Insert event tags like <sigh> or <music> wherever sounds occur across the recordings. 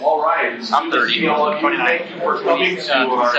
All right. I'm good to 30. see all of you. 29. Thank you for coming to our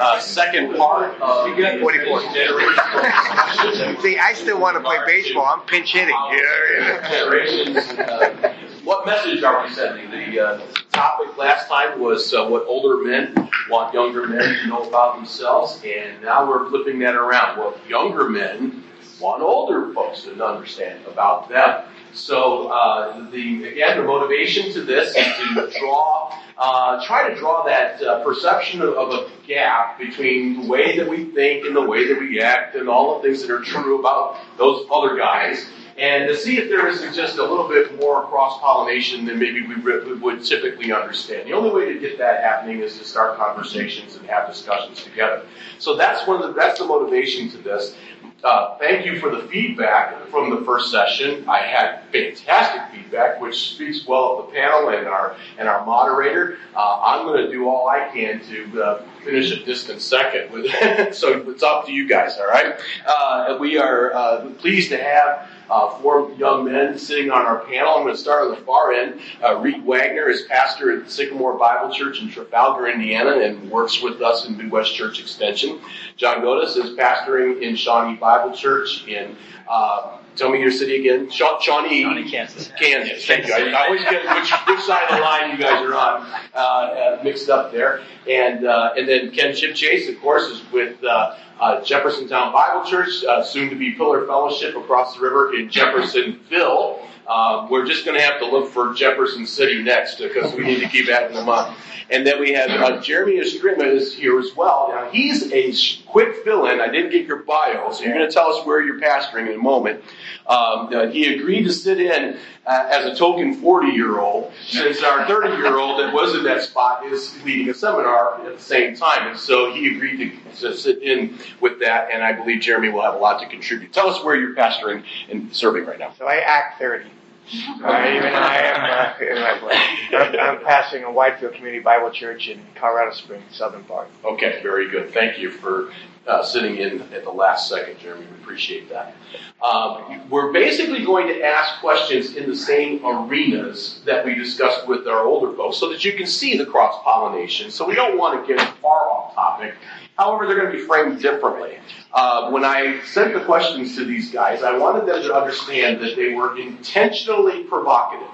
uh, second part of the 24. generation. See, I still want to play baseball. I'm pinch hitting. You know? Generations. uh, What message are we sending? The uh, topic last time was uh, what older men want younger men to know about themselves, and now we're flipping that around. What younger men want older folks to understand about them. So uh, the again, the motivation to this is to draw, uh, try to draw that uh, perception of, of a gap between the way that we think and the way that we act, and all the things that are true about those other guys, and to see if there isn't just a little bit more cross pollination than maybe we re- would typically understand. The only way to get that happening is to start conversations and have discussions together. So that's one of the, that's the motivation to this. Uh, thank you for the feedback from the first session. I had fantastic feedback, which speaks well of the panel and our and our moderator. Uh, I'm going to do all I can to uh, finish a distant second with <laughs> so it's up to you guys. All right. Uh, we are uh, pleased to have. Uh, four young men sitting on our panel. I'm going to start on the far end. Uh, Reed Wagner is pastor at Sycamore Bible Church in Trafalgar, Indiana, and works with us in Midwest Church Extension. John Godis is pastoring in Shawnee Bible Church in, uh, tell me your city again, Sha- Shawnee, Shawnee, Kansas. Kansas. Thank you. I, I always get which, which side of the line you guys are on uh, uh, mixed up there. And uh, and then Ken Chip Chase, of course, is with uh, uh, Jeffersontown Bible Church, uh, soon to be Pillar Fellowship across the river in Jeffersonville. Uh, we're just going to have to look for Jefferson City next because we need to keep adding them up. And then we have uh, Jeremy Estrima is here as well. Now he's a quick fill-in. I didn't get your bio, so you're going to tell us where you're pastoring in a moment. Um, uh, he agreed to sit in uh, as a token 40-year-old, since our 30-year-old that was in that spot is leading a seminar at the same time, and so he agreed to, to sit in with that. And I believe Jeremy will have a lot to contribute. Tell us where you're pastoring and serving right now. So I act 30. Uh, even I am, uh, <laughs> in my way. I'm, I'm pastoring a Whitefield Community Bible Church in Colorado Springs, southern part. Okay, very good. Thank you for uh, sitting in at the last second, Jeremy. We appreciate that. Um, we're basically going to ask questions in the same arenas that we discussed with our older folks so that you can see the cross pollination. So we don't want to get far off topic. However, they're going to be framed differently. Uh, when I sent the questions to these guys, I wanted them to understand that they were intentionally provocative.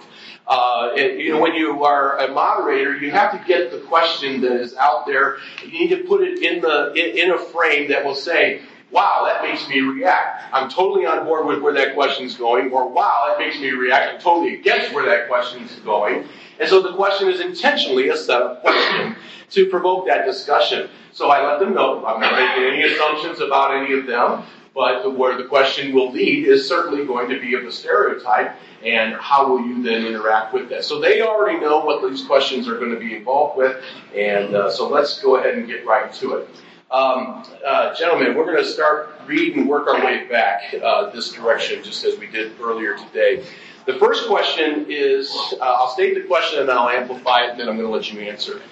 Uh, and, you know, when you are a moderator, you have to get the question that is out there. You need to put it in the in, in a frame that will say, "Wow, that makes me react. I'm totally on board with where that question is going," or "Wow, that makes me react. I'm totally against where that question is going." And so the question is intentionally a setup question to provoke that discussion. So I let them know I'm not making any assumptions about any of them, but where the question will lead is certainly going to be of the stereotype, and how will you then interact with that? So they already know what these questions are going to be involved with, and uh, so let's go ahead and get right to it. Um, uh, gentlemen, we're going to start Reed and work our way back uh, this direction, just as we did earlier today. The first question is uh, I'll state the question and then I'll amplify it, and then I'm going to let you answer.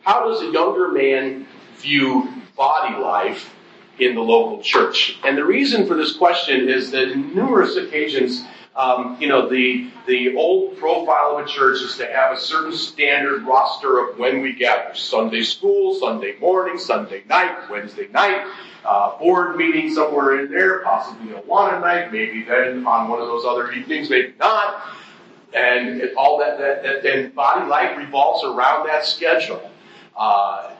How does a younger man view body life in the local church? And the reason for this question is that numerous occasions, um, you know, the the old profile of a church is to have a certain standard roster of when we gather: Sunday school, Sunday morning, Sunday night, Wednesday night, uh, board meeting somewhere in there, possibly a Awana night, maybe then on one of those other evenings, maybe not. And it, all that, that, that, and body life revolves around that schedule. Uh,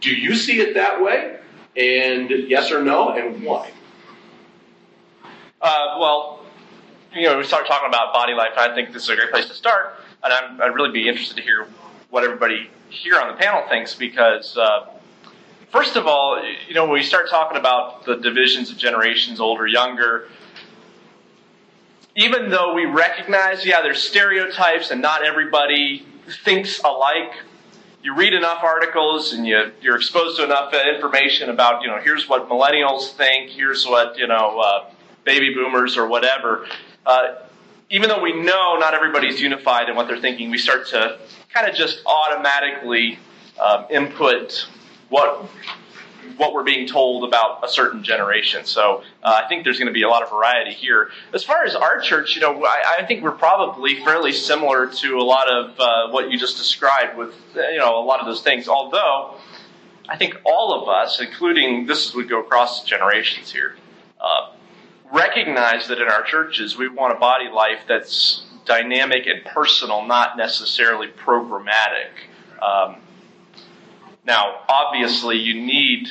do you see it that way? And yes or no, and why? Uh, well, you know, we start talking about body life, and I think this is a great place to start. And I'm, I'd really be interested to hear what everybody here on the panel thinks because, uh, first of all, you know, when we start talking about the divisions of generations, older, younger, even though we recognize, yeah, there's stereotypes and not everybody thinks alike, you read enough articles and you, you're exposed to enough information about, you know, here's what millennials think, here's what, you know, uh, baby boomers or whatever. Uh, even though we know not everybody's unified in what they're thinking, we start to kind of just automatically um, input what what we're being told about a certain generation. So uh, I think there's going to be a lot of variety here. As far as our church, you know, I, I think we're probably fairly similar to a lot of uh, what you just described with, you know, a lot of those things. Although I think all of us, including this would go across generations here, uh, recognize that in our churches we want a body life that's dynamic and personal, not necessarily programmatic. Um, now, obviously, you need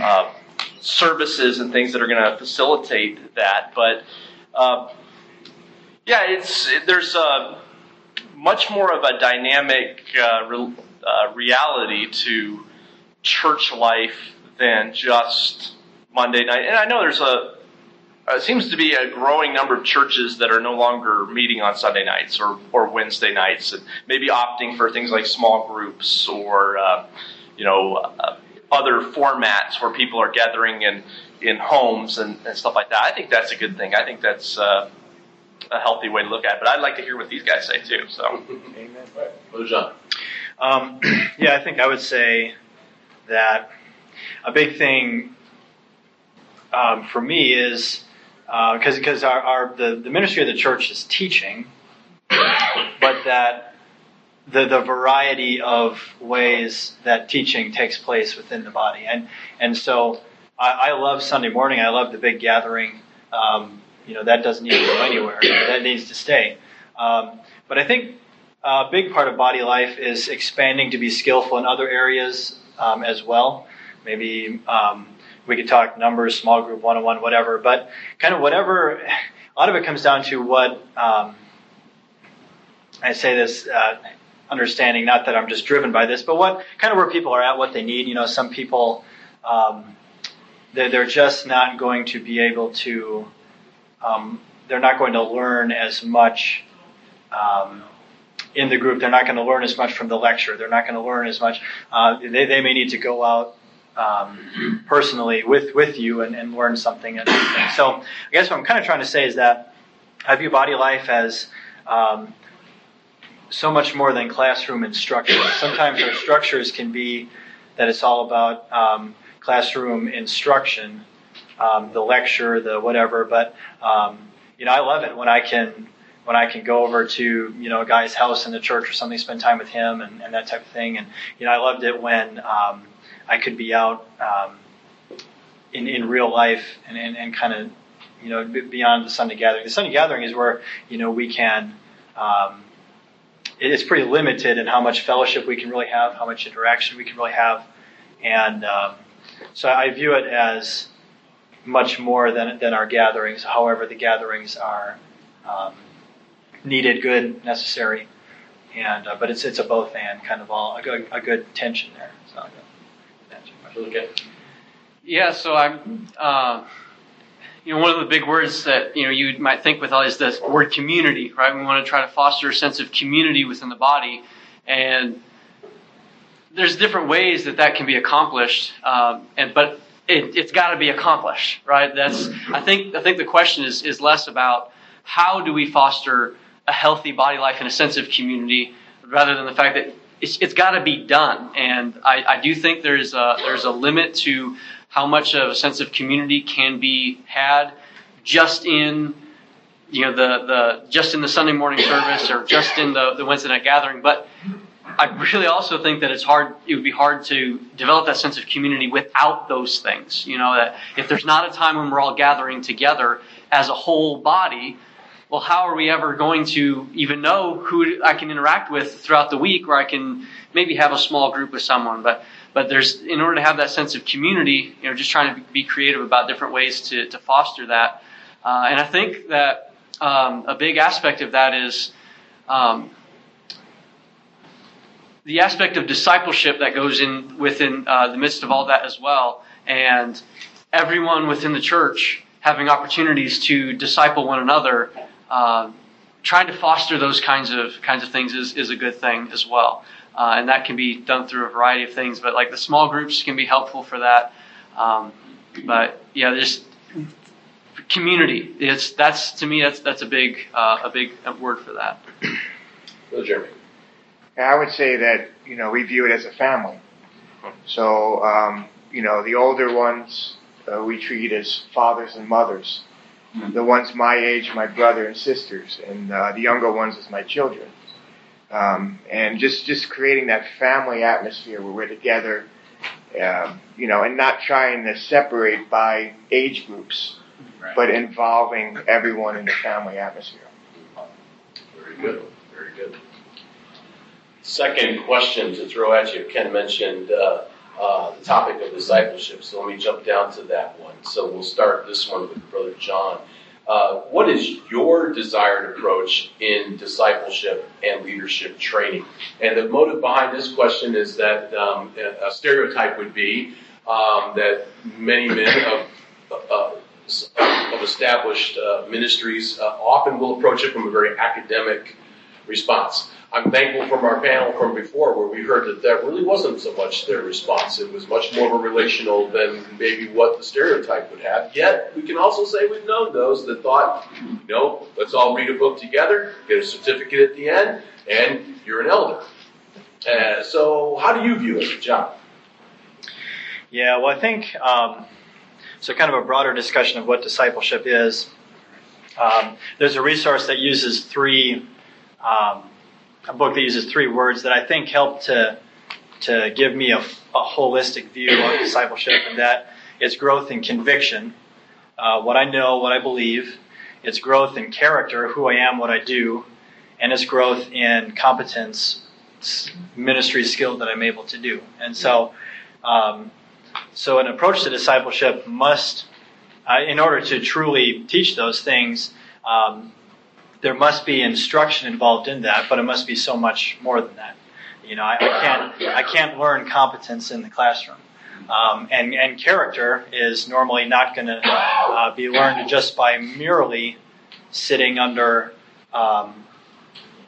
uh, services and things that are going to facilitate that, but uh, yeah, it's there's a much more of a dynamic uh, re- uh, reality to church life than just Monday night. And I know there's a uh, seems to be a growing number of churches that are no longer meeting on Sunday nights or, or Wednesday nights, and maybe opting for things like small groups or uh, you know uh, other formats where people are gathering in in homes and, and, stuff like that. I think that's a good thing. I think that's uh, a healthy way to look at it. But I'd like to hear what these guys say too. So, amen. Brother John. Um, <clears throat> yeah, I think I would say that a big thing um, for me is because uh, because our, our the, the ministry of the church is teaching, but that the the variety of ways that teaching takes place within the body, and and so I, I love Sunday morning. I love the big gathering. Um, you know that doesn't need to go anywhere. That needs to stay. Um, but I think a big part of body life is expanding to be skillful in other areas um, as well. Maybe um, we could talk numbers, small group, one on one, whatever. But kind of whatever, a lot of it comes down to what um, I say this. Uh, understanding not that I'm just driven by this, but what kind of where people are at, what they need. You know, some people um, they're, they're just not going to be able to. Um, they're not going to learn as much um, in the group. They're not going to learn as much from the lecture. They're not going to learn as much. Uh, they, they may need to go out um, personally with, with you and, and learn something. So I guess what I'm kind of trying to say is that I view body life as um, so much more than classroom instruction. Sometimes our structures can be that it's all about um, classroom instruction, um, the lecture, the whatever. But um, you know, I love it when I can when I can go over to you know a guy's house in the church or something, spend time with him and, and that type of thing. And you know, I loved it when um, I could be out um, in in real life and, and, and kind of you know beyond the Sunday gathering. The Sunday gathering is where you know we can. Um, it's pretty limited in how much fellowship we can really have, how much interaction we can really have, and um, so I view it as much more than than our gatherings. However, the gatherings are um, needed, good, necessary, and uh, but it's it's a both and kind of all a good, a good tension there. So. Okay. Yeah, so I'm, uh, you know, one of the big words that you know you might think with all is the word community, right? We want to try to foster a sense of community within the body, and there's different ways that that can be accomplished, um, and but it, has got to be accomplished, right? That's I think I think the question is is less about how do we foster a healthy body life and a sense of community, rather than the fact that it's, it's got to be done. And I, I do think there's a, there's a limit to how much of a sense of community can be had just in you know the, the just in the Sunday morning service or just in the, the Wednesday night gathering. But I really also think that it's hard. It would be hard to develop that sense of community without those things. You know that if there's not a time when we're all gathering together as a whole body, well, how are we ever going to even know who I can interact with throughout the week, where I can maybe have a small group with someone? But but there's in order to have that sense of community, you know, just trying to be creative about different ways to to foster that. Uh, and I think that um, a big aspect of that is um, the aspect of discipleship that goes in within uh, the midst of all that as well, and everyone within the church having opportunities to disciple one another uh, trying to foster those kinds of kinds of things is, is a good thing as well. Uh, and that can be done through a variety of things. But like the small groups can be helpful for that. Um, but yeah, just community. It's that's to me that's that's a big uh, a big word for that. Well, Jeremy. I would say that you know we view it as a family. So um, you know, the older ones uh, we treat as fathers and mothers. The ones my age, my brother and sisters, and uh, the younger ones as my children. Um, and just just creating that family atmosphere where we're together, um, you know, and not trying to separate by age groups, but involving everyone in the family atmosphere. Very good. Very good. Second question to throw at you. Ken mentioned uh, uh, the topic of discipleship, so let me jump down to that one. So we'll start this one with Brother John. Uh, what is your desired approach in discipleship and leadership training? And the motive behind this question is that um, a stereotype would be um, that many men of, uh, of established uh, ministries uh, often will approach it from a very academic response. I'm thankful from our panel from before where we heard that that really wasn't so much their response. It was much more of a relational than maybe what the stereotype would have. Yet, we can also say we've known those that thought, no, let's all read a book together, get a certificate at the end, and you're an elder. Uh, so, how do you view it, John? Yeah, well, I think um, so. Kind of a broader discussion of what discipleship is. Um, there's a resource that uses three, um, a book that uses three words that I think help to to give me a, a holistic view of discipleship, and that it's growth in conviction, uh, what I know, what I believe. It's growth in character, who I am, what I do, and it's growth in competence, ministry skill that I'm able to do. And so, um, so an approach to discipleship must, uh, in order to truly teach those things, um, there must be instruction involved in that, but it must be so much more than that. You know, I, I can't I can't learn competence in the classroom. Um, and, and character is normally not going to uh, be learned just by merely sitting under um,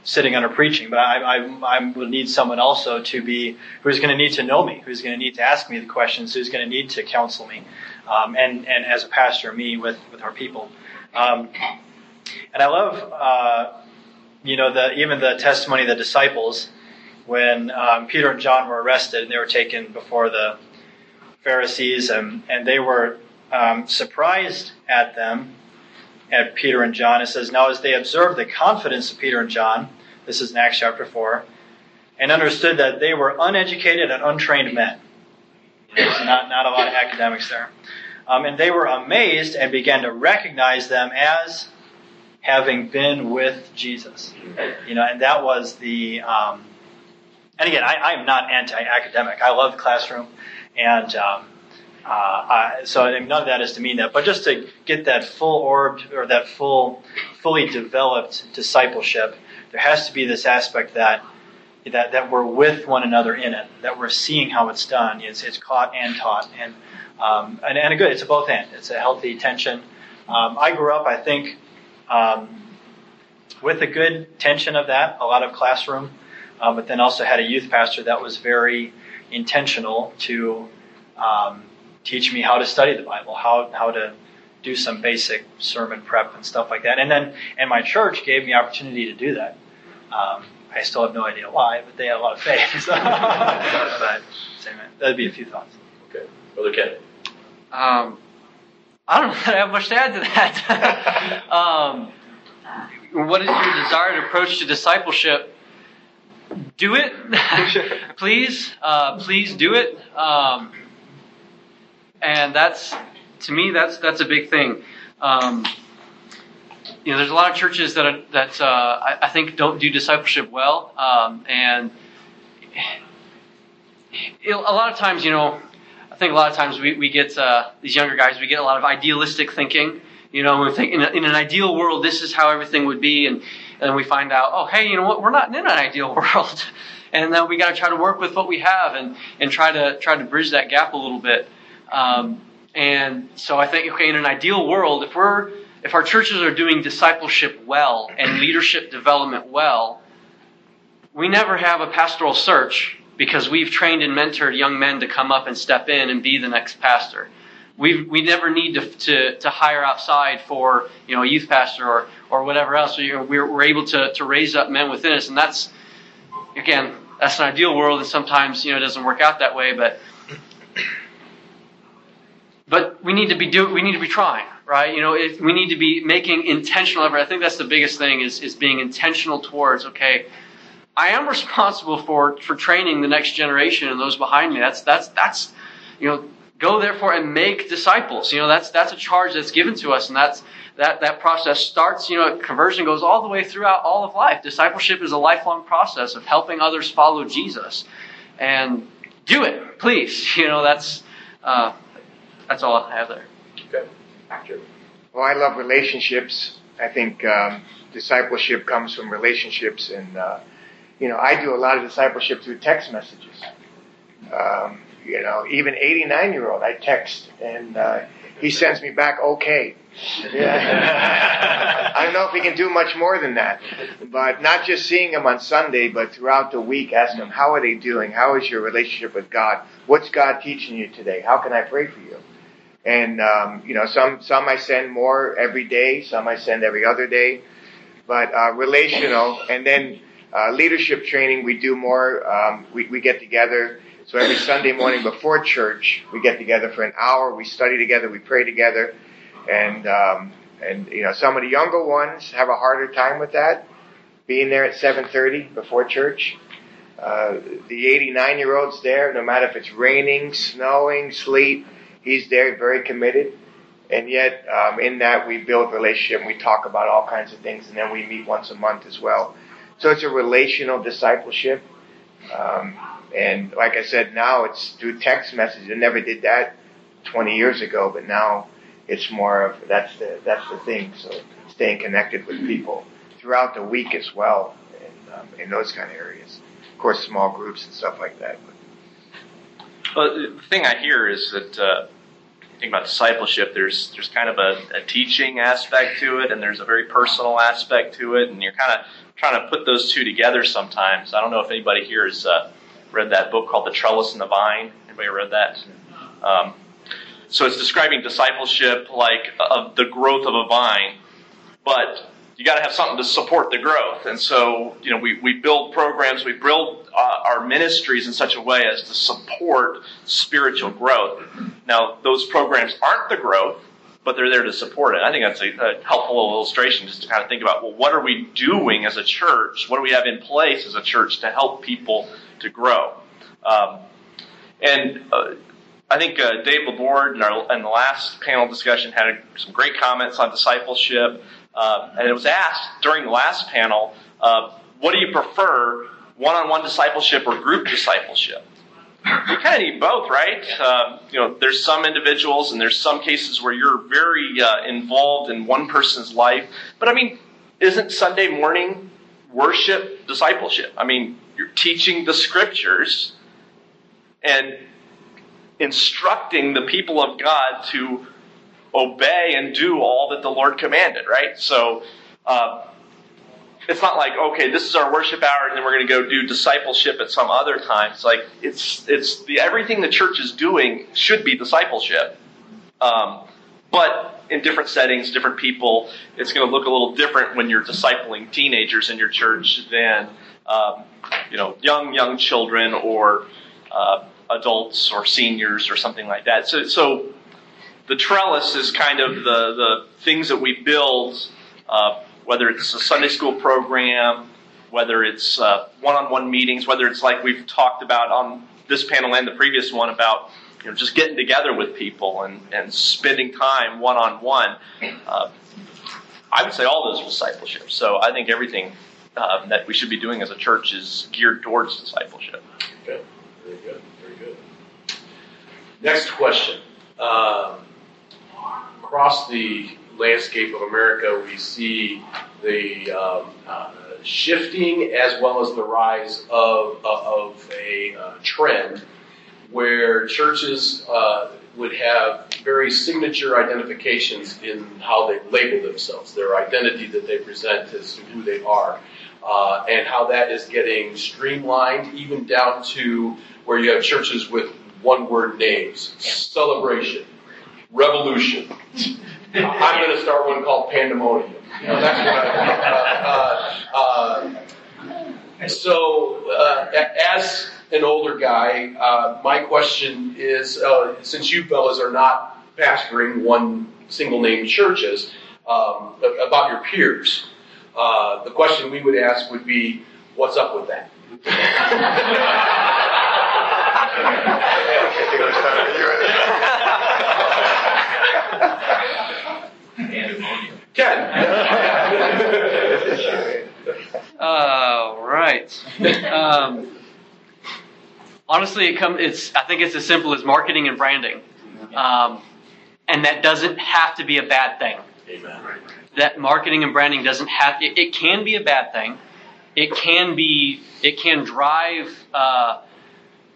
sitting under preaching. But I, I, I will need someone also to be who's going to need to know me, who's going to need to ask me the questions, who's going to need to counsel me, um, and and as a pastor, me with with our people. Um, and I love, uh, you know, the even the testimony of the disciples when um, Peter and John were arrested and they were taken before the Pharisees, and, and they were um, surprised at them, at Peter and John. It says, Now as they observed the confidence of Peter and John, this is in Acts chapter 4, and understood that they were uneducated and untrained men. There's not, not a lot of academics there. Um, and they were amazed and began to recognize them as having been with Jesus. You know, and that was the. Um, and again, I, I am not anti-academic. I love the classroom, and um, uh, I, so none of that is to mean that, but just to get that full orbed or that full, fully developed discipleship, there has to be this aspect that that, that we're with one another in it, that we're seeing how it's done. It's, it's caught and taught, and um, and, and a good. It's a both and. It's a healthy tension. Um, I grew up, I think, um, with a good tension of that, a lot of classroom, uh, but then also had a youth pastor that was very intentional to um, teach me how to study the Bible, how how to do some basic sermon prep and stuff like that. And then, and my church gave me opportunity to do that. Um, I still have no idea why, but they had a lot of faith. So, <laughs> but, <laughs> that'd be a few thoughts. Okay, Brother Ken. Um, I don't know that <laughs> I have much to add to that. <laughs> um, what is your desired approach to discipleship? Do it, <laughs> please. Uh, please do it. Um, and that's to me that's that's a big thing. Um, you know, there's a lot of churches that are, that uh, I, I, think don't do discipleship well, um, and it, a lot of times, you know, I think a lot of times we, we get uh, these younger guys, we get a lot of idealistic thinking. You know, we think in, a, in an ideal world, this is how everything would be, and and we find out, oh, hey, you know what? We're not in an ideal <laughs> world, and then we got to try to work with what we have and and try to try to bridge that gap a little bit. Um, and so I think, okay, in an ideal world, if we're if our churches are doing discipleship well and leadership development well, we never have a pastoral search because we've trained and mentored young men to come up and step in and be the next pastor. We we never need to, to, to hire outside for you know a youth pastor or or whatever else. We're we're able to to raise up men within us, and that's again that's an ideal world, and sometimes you know it doesn't work out that way. But we need to be do we need to be trying, right? You know, if we need to be making intentional effort. I think that's the biggest thing is is being intentional towards okay. I am responsible for for training the next generation and those behind me. That's that's that's you know go therefore and make disciples. You know that's that's a charge that's given to us, and that's that that process starts. You know, conversion goes all the way throughout all of life. Discipleship is a lifelong process of helping others follow Jesus, and do it, please. <laughs> You know that's uh, that's all I have there. Okay. Well, I love relationships. I think um, discipleship comes from relationships, and uh, you know, I do a lot of discipleship through text messages. Um, you know, even 89 year old, I text, and uh, he sends me back okay. Yeah. <laughs> I don't know if he can do much more than that, but not just seeing him on Sunday, but throughout the week, asking him, "How are they doing? How is your relationship with God? What's God teaching you today? How can I pray for you?" And um, you know, some some I send more every day, some I send every other day, but uh, relational, and then uh, leadership training we do more. Um, we we get together. So every Sunday morning before church, we get together for an hour. We study together. We pray together, and um, and you know some of the younger ones have a harder time with that, being there at 7:30 before church. Uh, the 89 year old's there, no matter if it's raining, snowing, sleet he's there, very committed. And yet, um, in that, we build relationship. And we talk about all kinds of things, and then we meet once a month as well. So it's a relational discipleship. Um, and like I said, now it's through text messages. I never did that 20 years ago, but now it's more of that's the that's the thing. So staying connected with people throughout the week as well, and um, in those kind of areas. Of course, small groups and stuff like that. But. Well, the thing I hear is that uh, think about discipleship, there's there's kind of a, a, teaching aspect to it, and there's a very personal aspect to it, and you're kind of trying to put those two together sometimes. I don't know if anybody here has uh, read that book called The Trellis and the Vine. Anybody read that? Um, so it's describing discipleship like of the growth of a vine, but you got to have something to support the growth. And so, you know, we, we build programs, we build uh, our ministries in such a way as to support spiritual growth. Now, those programs aren't the growth, but they're there to support it. I think that's a, a, helpful illustration just to kind of think about, well, what are we doing as a church? What do we have in place as a church to help people to grow? Um, and uh, I think uh, Dave Laborde in, our, in the last panel discussion had some great comments on discipleship. Uh, and it was asked during the last panel, uh, what do you prefer, one-on-one discipleship or group discipleship? We kind of need both, right? Uh, you know, there's some individuals and there's some cases where you're very uh, involved in one person's life. But I mean, isn't Sunday morning worship discipleship? I mean, you're teaching the scriptures and instructing the people of God to obey and do all that the Lord commanded, right? So uh, it's not like okay, this is our worship hour, and then we're going to go do discipleship at some other time. It's like it's it's the everything the church is doing should be discipleship, um, but in different settings, different people, it's going to look a little different when you're discipling teenagers in your church than um, you know young young children or uh, adults or seniors or something like that. So so the trellis is kind of the, the things that we build, uh, whether it's a Sunday school program, whether it's one on one meetings, whether it's like we've talked about on this panel and the previous one about you know, just getting together with people and, and spending time one on one. I would say all those discipleship. So I think everything uh, that we should be doing as a church is geared towards discipleship. Okay, very good, very good. Next question. Um, across the landscape of America, we see the um, uh, shifting as well as the rise of, of a uh, trend where churches uh, would have very signature identifications in how they label themselves, their identity that they present as to who they are, uh, and how that is getting streamlined even down to where you have churches with one word names celebration revolution. I'm going to start one called Pandemonium. You know, that's what I, uh, uh, uh, so, uh, as an older guy, uh, my question is: uh, since you fellas are not pastoring one single name churches um, about your peers. Uh, the question we would ask would be, what's up with that? <laughs> <laughs> Ken. All right. Um, honestly, it come. It's. I think it's as simple as marketing and branding, um, and that doesn't have to be a bad thing. Amen. That marketing and branding doesn't have. It, it can be a bad thing. It can be. It can drive. Uh,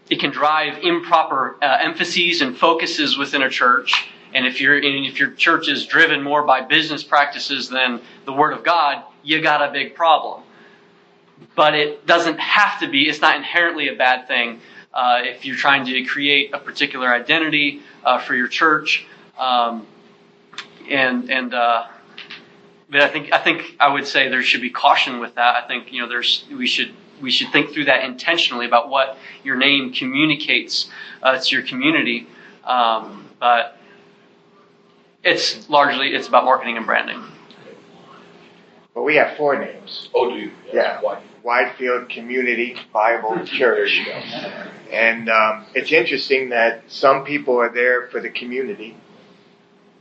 it can drive improper uh, emphases and focuses within a church. And if and if your church is driven more by business practices than the Word of God, you got a big problem. But it doesn't have to be. It's not inherently a bad thing uh, if you're trying to create a particular identity uh, for your church. Um, and and uh, but I think I think I would say there should be caution with that. I think you know there's we should we should think through that intentionally about what your name communicates uh, to your community. Um, but it's largely it's about marketing and branding. But we have four names. Oh, do you? Yeah. Why? Whitefield Community Bible <laughs> Church. And um, it's interesting that some people are there for the community,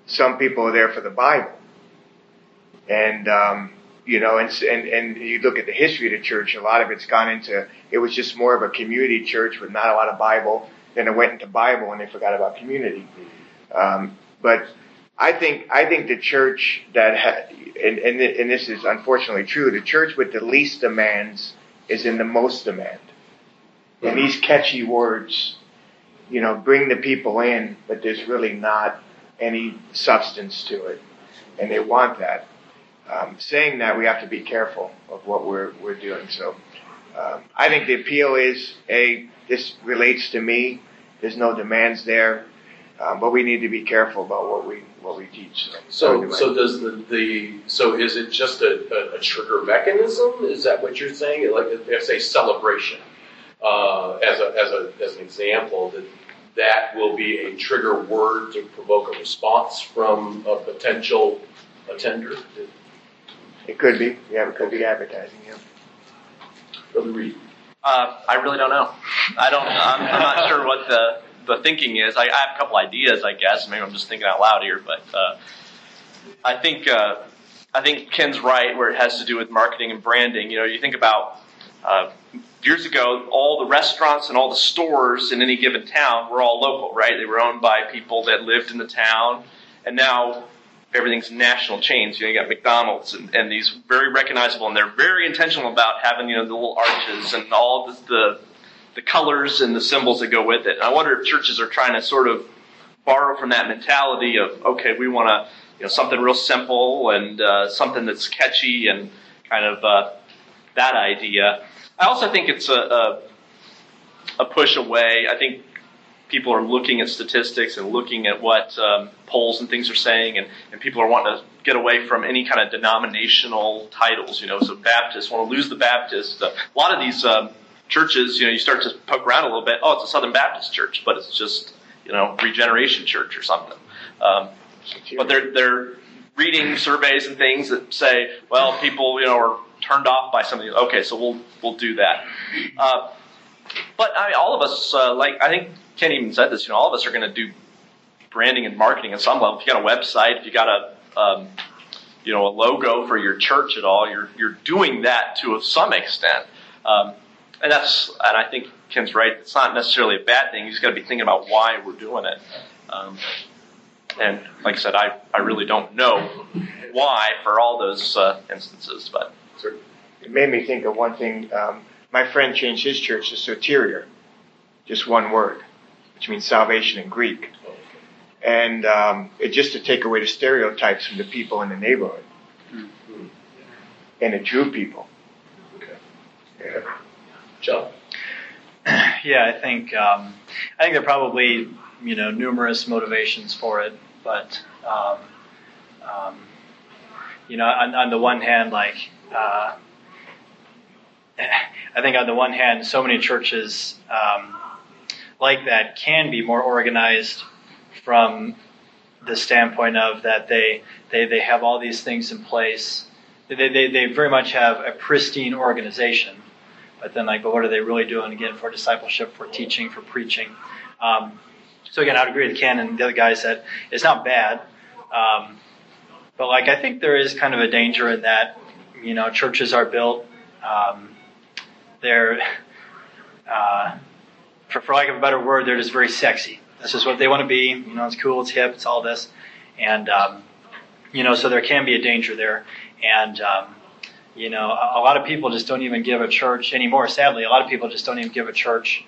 some people are there for the Bible. And, um, you know, and, and, and you look at the history of the church, a lot of it's gone into, it was just more of a community church with not a lot of Bible. Then it went into Bible and they forgot about community. Um, but I think I think the church that ha- and, and and this is unfortunately true. The church with the least demands is in the most demand. And these catchy words, you know, bring the people in, but there's really not any substance to it, and they want that. Um, saying that, we have to be careful of what we're we're doing. So, um, I think the appeal is a this relates to me. There's no demands there. Um, but we need to be careful about what we what we teach. So, So, anyway. so does the, the so is it just a, a, a trigger mechanism? Is that what you're saying? Like, if say celebration, uh, as a as a as an example, that that will be a trigger word to provoke a response from a potential attender. it could be, yeah, it could be advertising. Yeah. Brother Reed. Uh, I really don't know. I don't. I'm, I'm not sure what the the thinking is. I, I have a couple ideas, I guess. Maybe I'm just thinking out loud here, but uh, I think uh, I think Ken's right where it has to do with marketing and branding. You know, you think about uh, years ago, all the restaurants and all the stores in any given town were all local, right? They were owned by people that lived in the town, and now everything's national chains. You know, you got McDonald's and, and these very recognizable, and they're very intentional about having you know the little arches and all the, the the colors and the symbols that go with it. And I wonder if churches are trying to sort of borrow from that mentality of okay, we want to you know something real simple and uh, something that's catchy and kind of uh, that idea. I also think it's a, a a push away. I think people are looking at statistics and looking at what um, polls and things are saying, and, and people are wanting to get away from any kind of denominational titles. You know, so Baptists want to lose the Baptist. Uh, a lot of these um, churches, you know, you start to poke around a little bit. Oh, it's a Southern Baptist church, but it's just you know Regeneration Church or something. Um, but they're they're reading surveys and things that say, well, people you know are turned off by something. Okay, so we'll we'll do that. Uh, but I all of us, uh, like I think Ken even said this. You know, all of us are going to do branding and marketing at some level. If you got a website, if you got a um, you know a logo for your church at all, you're you're doing that to some extent. Um, and that's and I think Ken's right. It's not necessarily a bad thing. You just got to be thinking about why we're doing it. Um, and like I said, I, I really don't know why for all those uh, instances, but It made me think of one thing. Um, my friend changed his church to Soteria, just one word, which means salvation in Greek. And um, it just to take away the stereotypes from the people in the neighborhood. And it drew people. Okay. Yeah. John. <clears throat> Yeah, I think um, I think there are probably you know numerous motivations for it, but um, um, you know, on, on the one hand, like uh, <laughs> I think on the one hand, so many churches um, like that can be more organized from the standpoint of that they they, they have all these things in place. They, they, they very much have a pristine organization, but then like, but what are they really doing again for discipleship, for teaching, for preaching? Um, so again, I would agree with Ken and the other guys that it's not bad, um, but like I think there is kind of a danger in that. You know, churches are built. Um, they're, uh, for, for lack of a better word, they're just very sexy. This is what they want to be. You know, it's cool, it's hip, it's all this, and um, you know, so there can be a danger there. And um, you know, a, a lot of people just don't even give a church anymore. Sadly, a lot of people just don't even give a church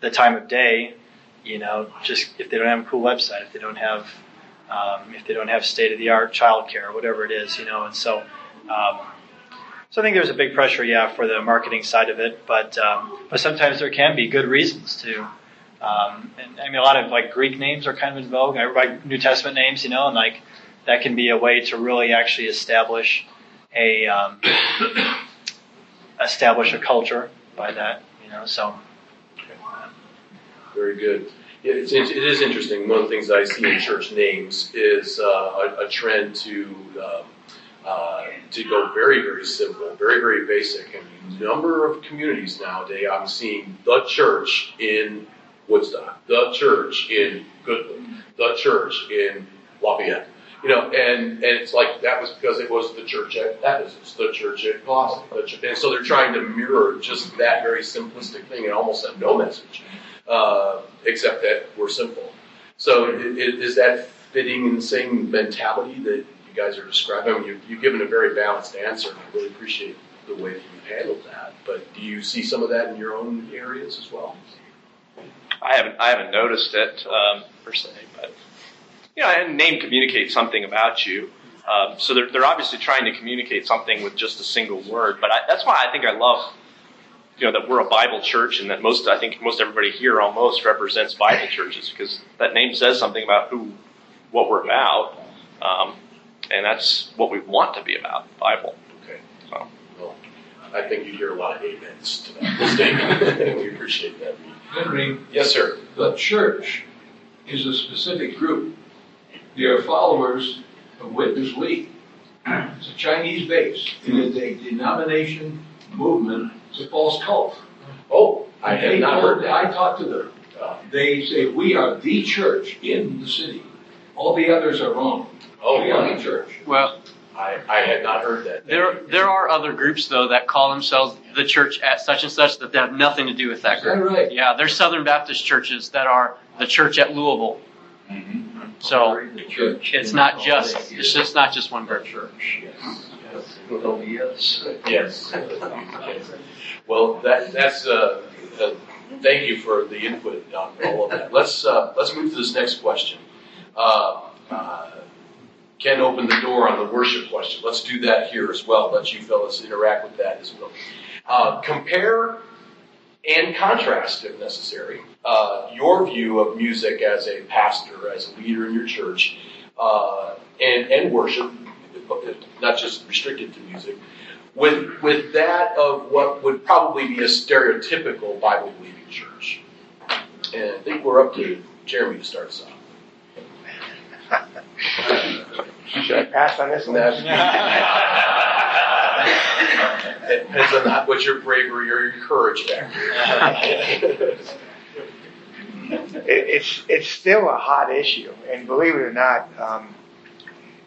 the time of day. You know, just if they don't have a cool website, if they don't have um, if they don't have state of the art childcare or whatever it is, you know, and so. Um, so I think there's a big pressure, yeah, for the marketing side of it, but um, but sometimes there can be good reasons to. Um, and I mean, a lot of like Greek names are kind of in vogue. Everybody New Testament names, you know, and like that can be a way to really actually establish a um, establish a culture by that, you know. So Very good. Yeah, it's, it is interesting. One of the things I see in church names is uh, a, a trend to um, uh, to go very, very simple, very, very basic. And a number of communities nowadays, I'm seeing the church in Woodstock, the church in Goodland, the church in Lafayette. You know, and, and it's like that was because it was the church at Ephesus, the church at Colossae, and so they're trying to mirror just that very simplistic thing and almost have no message, uh, except that we're simple. So i- i- is that fitting in the same mentality that you guys are describing? I mean, you've, you've given a very balanced answer, and I really appreciate the way that you've handled that. But do you see some of that in your own areas as well? I haven't I haven't noticed it um, per se, but you know, and name communicates something about you. Um, so they're they're obviously trying to communicate something with just a single word. But I, that's why I think I love you know that we're a Bible church and that most I think most everybody here almost represents Bible churches because that name says something about who what we're about, um, and that's what we want to be about Bible. Okay. So. Well, I think you hear a lot of amens to that <laughs> statement. we appreciate that. Henry, Yes, sir. the church is a specific group. They are followers of Witness Lee. It's a Chinese base. It is a denomination movement. It's a false cult. Oh, I They have not told- heard that. I talked to them. They say we are the church in the city. All the others are wrong. Oh, we are the church. Well, I, I had not heard that. there there are other groups though that call themselves the church at such and such that they have nothing to do with that Is that group. right? Yeah, there's Southern Baptist churches that are the church at Louisville. Mm-hmm. So it's not just it's just not just one group. church. Yes. Yes. Well, that, that's, uh, uh, thank you for the input on all of that. Let's, uh, let's move to this next question. Uh, uh, Ken opened the door on the worship question. Let's do that here as well. Let you fellas interact with that as well. Uh, compare and contrast, if necessary, uh, your view of music as a pastor, as a leader in your church, uh, and, and worship, not just restricted to music, with, with that of what would probably be a stereotypical Bible believing church. And I think we're up to Jeremy to start us off. should I pass on this one? It <laughs> depends on what your bravery or your courage factor. <laughs> it, it's it's still a hot issue, and believe it or not, um,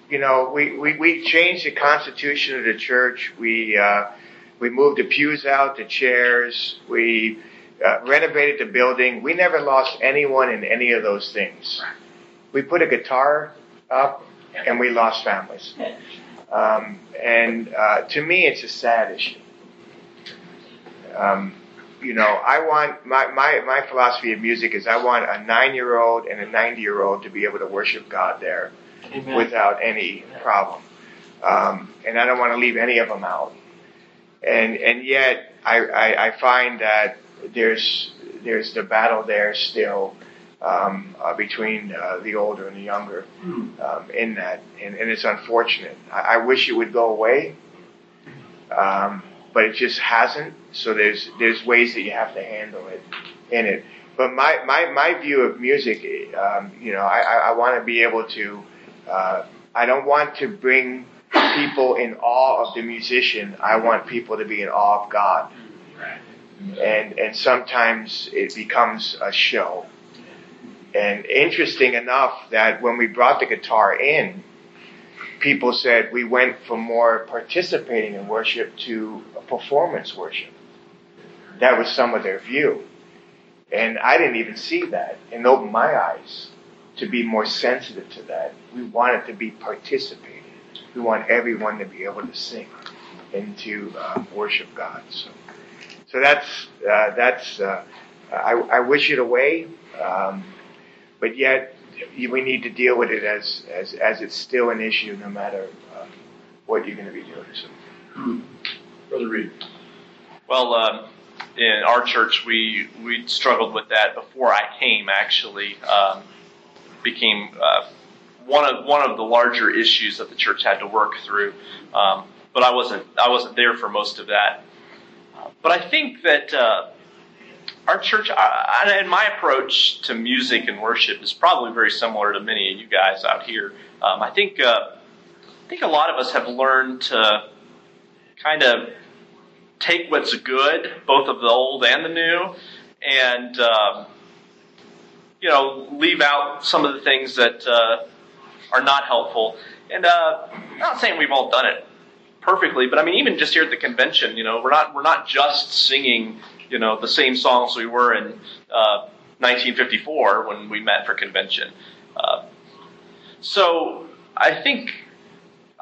you know, we, we, we changed the constitution of the church. We uh, we moved the pews out, the chairs. We uh, renovated the building. We never lost anyone in any of those things. We put a guitar up, and we lost families. Um, and uh, to me, it's a sad issue. Um, you know, I want my, my, my philosophy of music is I want a nine year old and a 90 year old to be able to worship God there without any problem. Um, and I don't want to leave any of them out. And, and yet I, I, I find that there's, there's the battle there still, um, uh, between uh, the older and the younger um, in that. And, and it's unfortunate. I, I wish it would go away. Um, but it just hasn't. So there's there's ways that you have to handle it in it. but my, my, my view of music, um, you know, I, I, want to be able to, uh, I don't want to bring people in awe of the musician. I want people to be in awe of God. And, and sometimes it becomes a show. And interesting enough that when we brought the guitar in, people said we went from more participating in worship to performance worship. That was some of their view. And I didn't even see that and opened my eyes to be more sensitive to that. We want it to be participating. We want everyone to be able to sing and to uh, worship God. So, so that's uh, that's. Uh, I, I wish it away, um, but yet we need to deal with it as as as it's still an issue, no matter uh, what you're going to be doing. So, Brother Reed. Well, um, in our church, we we struggled with that before I came. Actually, um, became uh, one of one of the larger issues that the church had to work through. Um, but I wasn't I wasn't there for most of that. But I think that uh, our church uh, and my approach to music and worship is probably very similar to many of you guys out here. Um, I think uh, I think a lot of us have learned to kind of take what's good, both of the old and the new, and um, you know leave out some of the things that uh, are not helpful. And uh, I'm not saying we've all done it perfectly, but I mean even just here at the convention, you know, we're not we're not just singing you know the same songs we were in uh, 1954 when we met for convention. Uh, so I think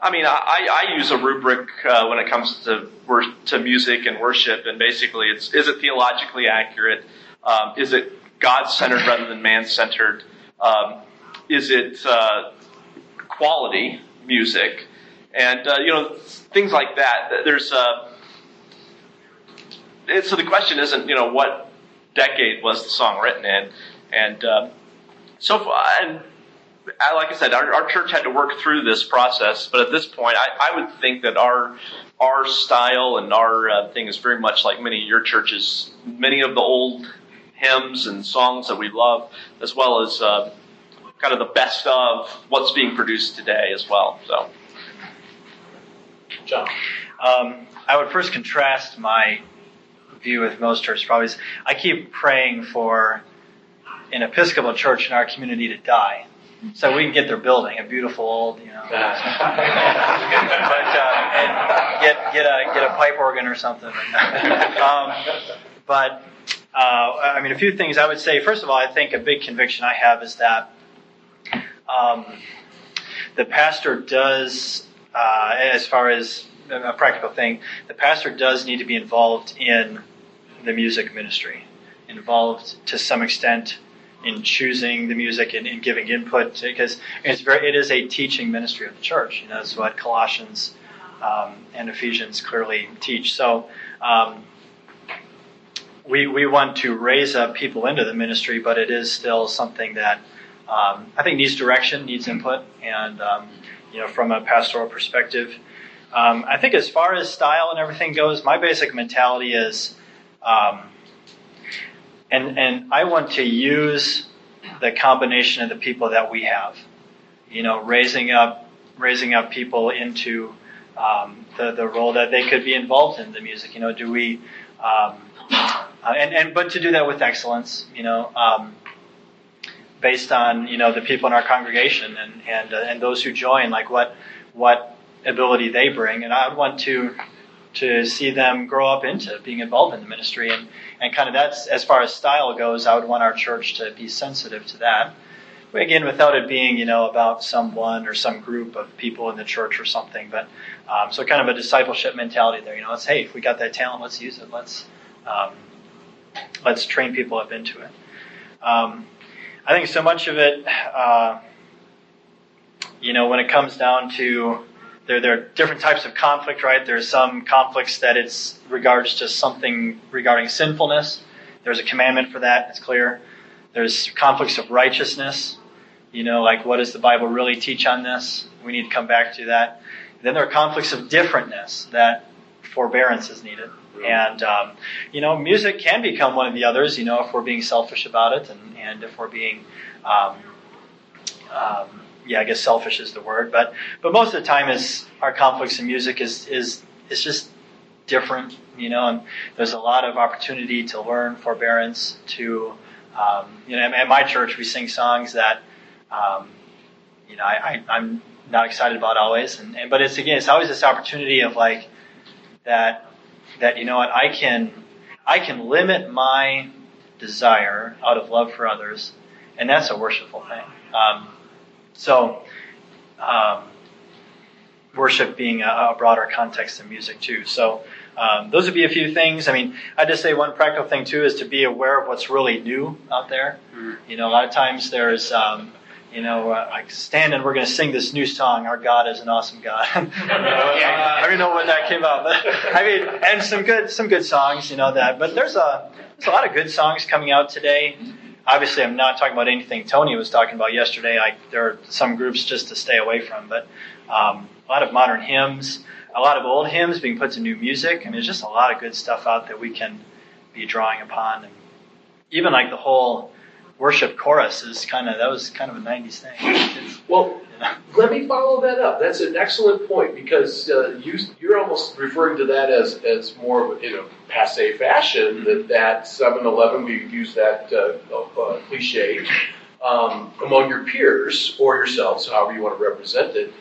I mean, I, I use a rubric uh, when it comes to to music and worship, and basically, it's is it theologically accurate? Um, is it God centered rather than man centered? Um, is it uh, quality music? And uh, you know, things like that. There's uh, so the question isn't you know what decade was the song written in, and uh, so far, and like I said, our, our, church had to work through this process, but at this point, I, I would think that our our style and our uh, thing is very much like many of your churches. Many of the old hymns and songs that we love, as well as uh, kind of the best of what's being produced today as well. So, John, um, I would first contrast my view with most churches. Probably, I keep praying for an Episcopal church in our community to die so we can get their building, a beautiful old, you know, <laughs> but uh, and get get a get a pipe organ or something. <laughs> um, but uh, I mean, a few things I would say. First of all, I think a big conviction I have is that um, the pastor does, uh, as far as a practical thing, the pastor does need to be involved in the music ministry, involved to some extent in choosing the music and, and giving input because it's very it is a teaching ministry of the church. You know, that's what Colossians um, and Ephesians clearly teach. So. Um, we, we want to raise up people into the ministry, but it is still something that um, I think needs direction, needs input, and um, you know, from a pastoral perspective, um, I think as far as style and everything goes, my basic mentality is um, and and I want to use the combination of the people that we have. You know, raising up raising up people into um, the the role that they could be involved in the music. You know, do we um, uh, and and but to do that with excellence. You know. Um, based on you know the people in our congregation and and uh, and those who join, like what what ability they bring, and I would want to to see them grow up into being involved in the ministry. And, and kind of that's, as far as style goes, I would want our church to be sensitive to that. Again, without it being, you know, about someone or some group of people in the church or something. But um, so kind of a discipleship mentality there. You know, it's hey, if we got that talent, let's use it. Let's um, let's train people up into it. Um, I think so much of it, uh, you know, when it comes down to there, there are different types of conflict, right? There are some conflicts that it's regards to something regarding sinfulness. There's a commandment for that, it's clear. There's conflicts of righteousness. You know, like what does the Bible really teach on this? We need to come back to that. Then there are conflicts of differentness that forbearance is needed. And um, you know, music can become one of the others. You know, if we're being selfish about it, and, and if we're being, um, um, yeah, I guess selfish is the word. But but most of the time, is our conflicts in music is is is just different. You know, and there's a lot of opportunity to learn forbearance. To um, you know, at my church, we sing songs that um, you know I, I, I'm not excited about always, and, and but it's again, it's always this opportunity of like that that you know what I can I can limit my desire out of love for others, and that's a worshipful thing. Um, so, um, worship being a, a, broader context than music too. So, um, those would be a few things. I mean, I just say one practical thing too is to be aware of what's really new out there. Mm-hmm. You know, a lot of times there's um, you know, uh, like stand and we're going to sing this new song. Our God is an awesome God. <laughs> you know, I don't know when that came out, but I mean, and some good, some good songs, you know that. But there's a there's a lot of good songs coming out today. Obviously, I'm not talking about anything Tony was talking about yesterday. I, there are some groups just to stay away from, but um, a lot of modern hymns, a lot of old hymns being put to new music. I mean, there's just a lot of good stuff out that we can be drawing upon, and even like the whole worship chorus is kind of that was kind of a '90s thing. Well. Let me follow that up. That's an excellent point because uh, you you're almost referring to that as as more in a passe fashion. That that 7-Eleven we use that uh, uh, cliche um, among your peers or yourselves, however you want to represent it.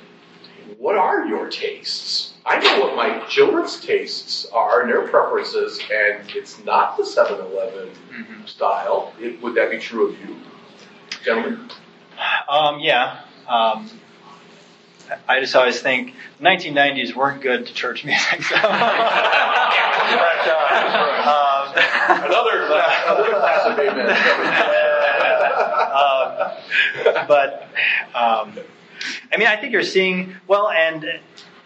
What are your tastes? I know what my children's tastes are and their preferences, and it's not the 7 Eleven mm-hmm. style. It, would that be true of you, gentlemen? Um, yeah. Um, I just always think the 1990s weren't good to church music. So. but, uh, um, another, another class of amen. um, but um, I mean, I think you're seeing well, and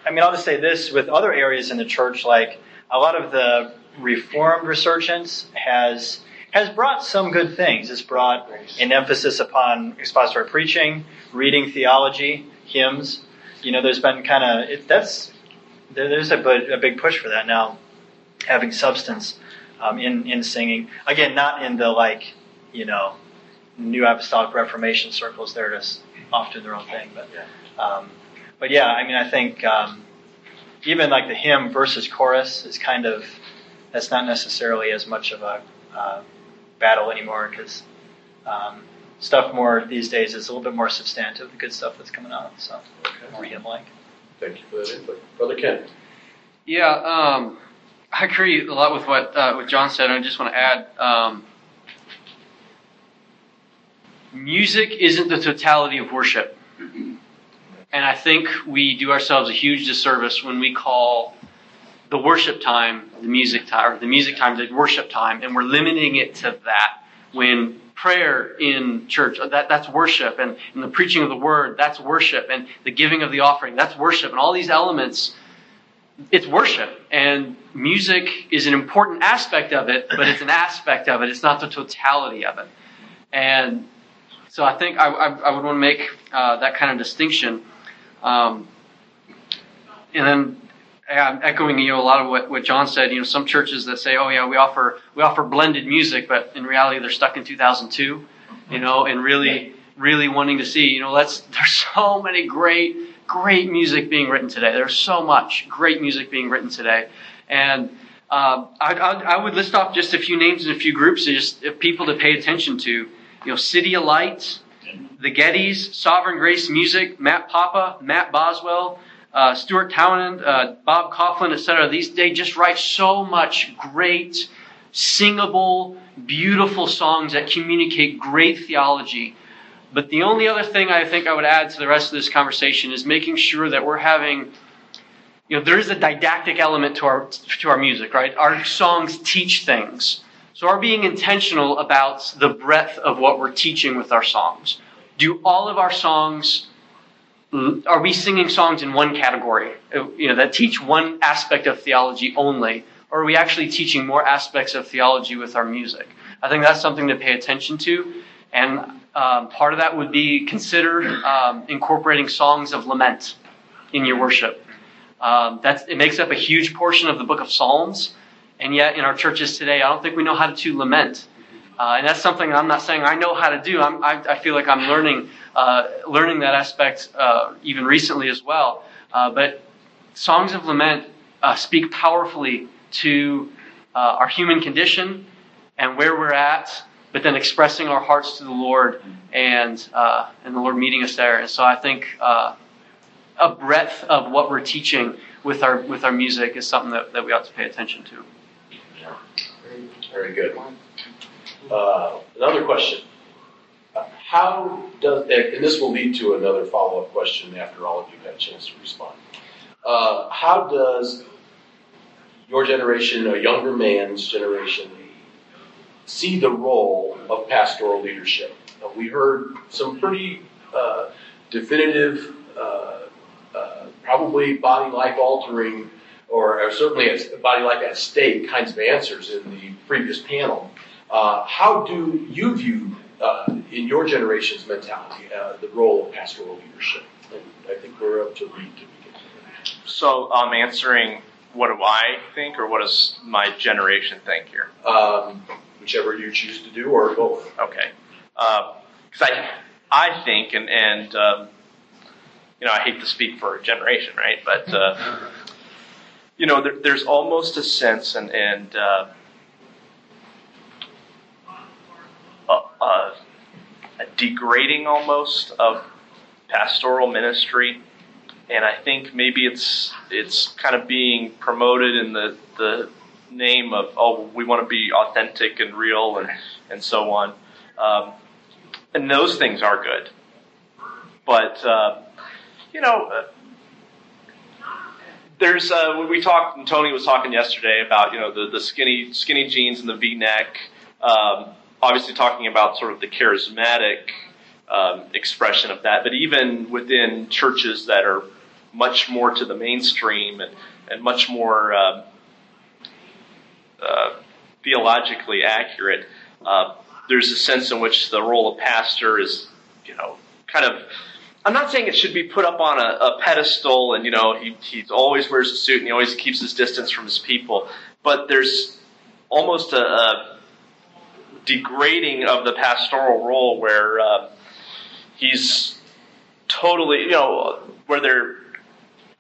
I mean, I'll just say this with other areas in the church, like a lot of the Reformed resurgence has has brought some good things. It's brought an emphasis upon expository preaching, reading theology, hymns. You know, there's been kind of that's there, there's a, a, big push for that now, having substance um, in in singing. Again, not in the like you know new apostolic Reformation circles. They're just off doing their own thing, but. Um, but yeah, I mean, I think um, even like the hymn versus chorus is kind of that's not necessarily as much of a uh, battle anymore because um, stuff more these days is a little bit more substantive. The good stuff that's coming out, so okay. more hymn-like. Thank you for that input, Brother Ken. Yeah, um, I agree a lot with what uh, what John said. I just want to add. Um, music isn't the totality of worship. And I think we do ourselves a huge disservice when we call the worship time the music time, or the music time the worship time, and we're limiting it to that. When prayer in church, that, that's worship, and, and the preaching of the word, that's worship, and the giving of the offering, that's worship, and all these elements, it's worship. And music is an important aspect of it, but it's an aspect of it, it's not the totality of it. And so I think I, I, I would want to make uh, that kind of distinction. Um, and then I'm echoing you know a lot of what, what John said. You know, some churches that say, "Oh yeah, we offer we offer blended music," but in reality, they're stuck in 2002. You know, and really really wanting to see. You know, let's <laughs> there's so many great great music being written today. There's so much great music being written today, and um, I, I, I, would list off just a few names and a few groups, just people to pay attention to. You know, CityAlight, the Gettys, Sovereign Grace Music, Matt Papa, Matt Boswell, uh, Stuart Townend, uh, Bob Kauflin, etc. These they just write so much great, singable, beautiful songs that communicate great theology. But the only other thing I think I would add to the rest of this conversation is making sure that we're having, you know, there is a didactic element to our to our music, right? Our songs teach things. So are being intentional about the breadth of what we're teaching with our songs do all of our songs are we singing songs in one category? You know that teach one aspect of theology only or are we actually teaching more aspects of theology with our music? I think that's something to pay attention to and um, part of that would be consider um, incorporating songs of lament in your worship. Um, that's, it makes up a huge portion of the book of psalms And yet, in our churches today, I don't think we know how to lament. Uh, and that's something I'm not saying I know how to do. I, I feel like I'm learning, uh, learning that aspect uh, even recently as well. Uh, but songs of lament uh, speak powerfully to uh, our human condition and where we're at, but then expressing our hearts to the Lord and and the Lord meeting us there. And so I think a breadth of what we're teaching with our with our music is something that, that we ought to pay attention to. Very good. Uh, another question. How does, and this will lead to another follow up question after all of you have had a chance to respond. Uh, how does your generation, a younger man's generation, see the role of pastoral leadership? We heard some pretty uh, definitive, uh, uh, probably body life altering, or, or certainly body life at stake kinds of answers in the previous panel. Uh, how do you view, uh, in your generation's mentality, uh, the role of pastoral leadership? And I think we're up to Reed to begin. So I'm answering what do I think, or what does my generation think here? Um, whichever you choose to do, or both. Okay. Because I, I think, and, and um, you know, I hate to speak for a generation, right? But, uh, <laughs> you know, there, there's almost a sense, and, and uh, a, degrading almost of pastoral ministry, and I think maybe it's it's kind of being promoted in the the name of oh we want to be authentic and real and and so on, um, and those things are good, but uh, you know. Uh, there's uh, we talked and Tony was talking yesterday about you know the, the skinny skinny jeans and the V-neck. Um, obviously talking about sort of the charismatic um, expression of that, but even within churches that are much more to the mainstream and, and much more uh, uh, theologically accurate, uh, there's a sense in which the role of pastor is, you know, kind of. I'm not saying it should be put up on a, a pedestal and, you know, he, he always wears a suit and he always keeps his distance from his people, but there's almost a, a degrading of the pastoral role where uh, he's totally, you know, where they're,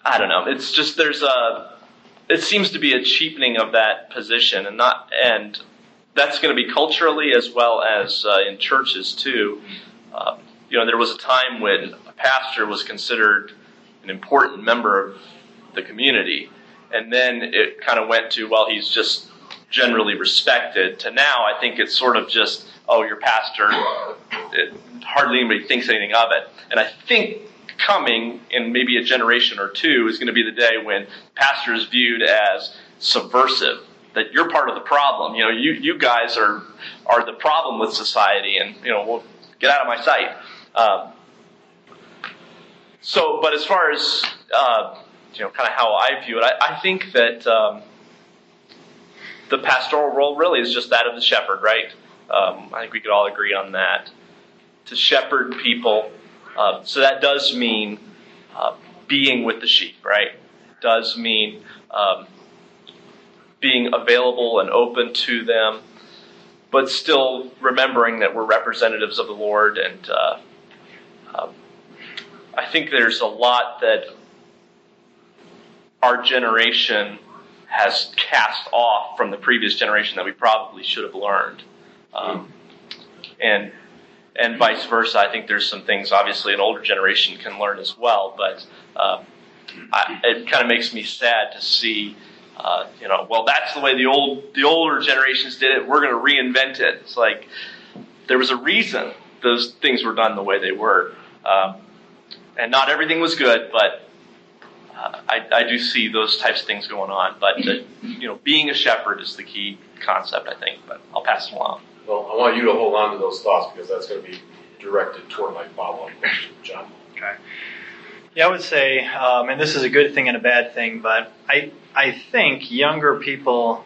I don't know, it's just there's a, it seems to be a cheapening of that position and not, and that's going to be culturally as well as uh, in churches too. Uh, you know, there was a time when a pastor was considered an important member of the community, and then it kind of went to, well, he's just generally respected to now I think it's sort of just, oh, your pastor, it, hardly anybody thinks anything of it. And I think coming in maybe a generation or two is going to be the day when pastor is viewed as subversive. That you're part of the problem. You know, you, you guys are are the problem with society, and you know, well, get out of my sight. Um, so, but as far as uh, you know, kind of how I view it, I, I think that um, the pastoral role really is just that of the shepherd, right? Um, I think we could all agree on that. To shepherd people. Uh, so that does mean uh, being with the sheep, right? Does mean um, being available and open to them, but still remembering that we're representatives of the Lord. And uh, um, I think there's a lot that our generation has cast off from the previous generation that we probably should have learned. Um, and and vice versa. I think there's some things obviously an older generation can learn as well, but um, I, it kind of makes me sad to see. Uh, you know, well, that's the way the old the older generations did it. We're going to reinvent it. It's like there was a reason those things were done the way they were, um, and not everything was good, but uh, I, I, do see those types of things going on. But uh, you know, being a shepherd is the key concept, I think. But I'll pass it along. Well, I want you to hold on to those thoughts because that's going to be directed toward my follow-up question, John. Okay. Yeah, I would say, um, and this is a good thing and a bad thing, but I I think younger people,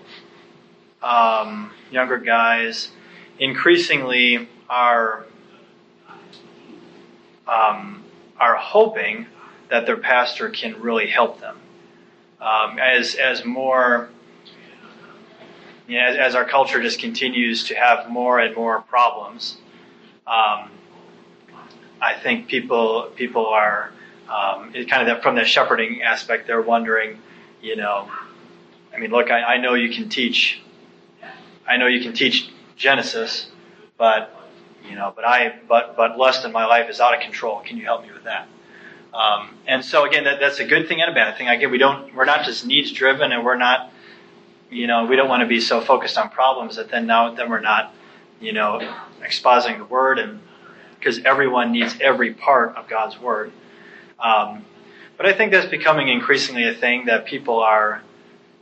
um, younger guys, increasingly are um, are hoping that their pastor can really help them. Um, as as more you know, as, as our culture just continues to have more and more problems, um, I think people people are um, kind of that, from the shepherding aspect. They're wondering, you know, I mean, look, I, I know you can teach, I know you can teach Genesis, but you know, but I but but lust in my life is out of control. Can you help me with that? Um, and so again, that, that's a good thing and a bad thing. Again, we don't we're not just needs driven, and we're not, you know, we don't want to be so focused on problems that then now then we're not, you know, expositing the word and because everyone needs every part of God's word. Um, but I think that's becoming increasingly a thing that people are,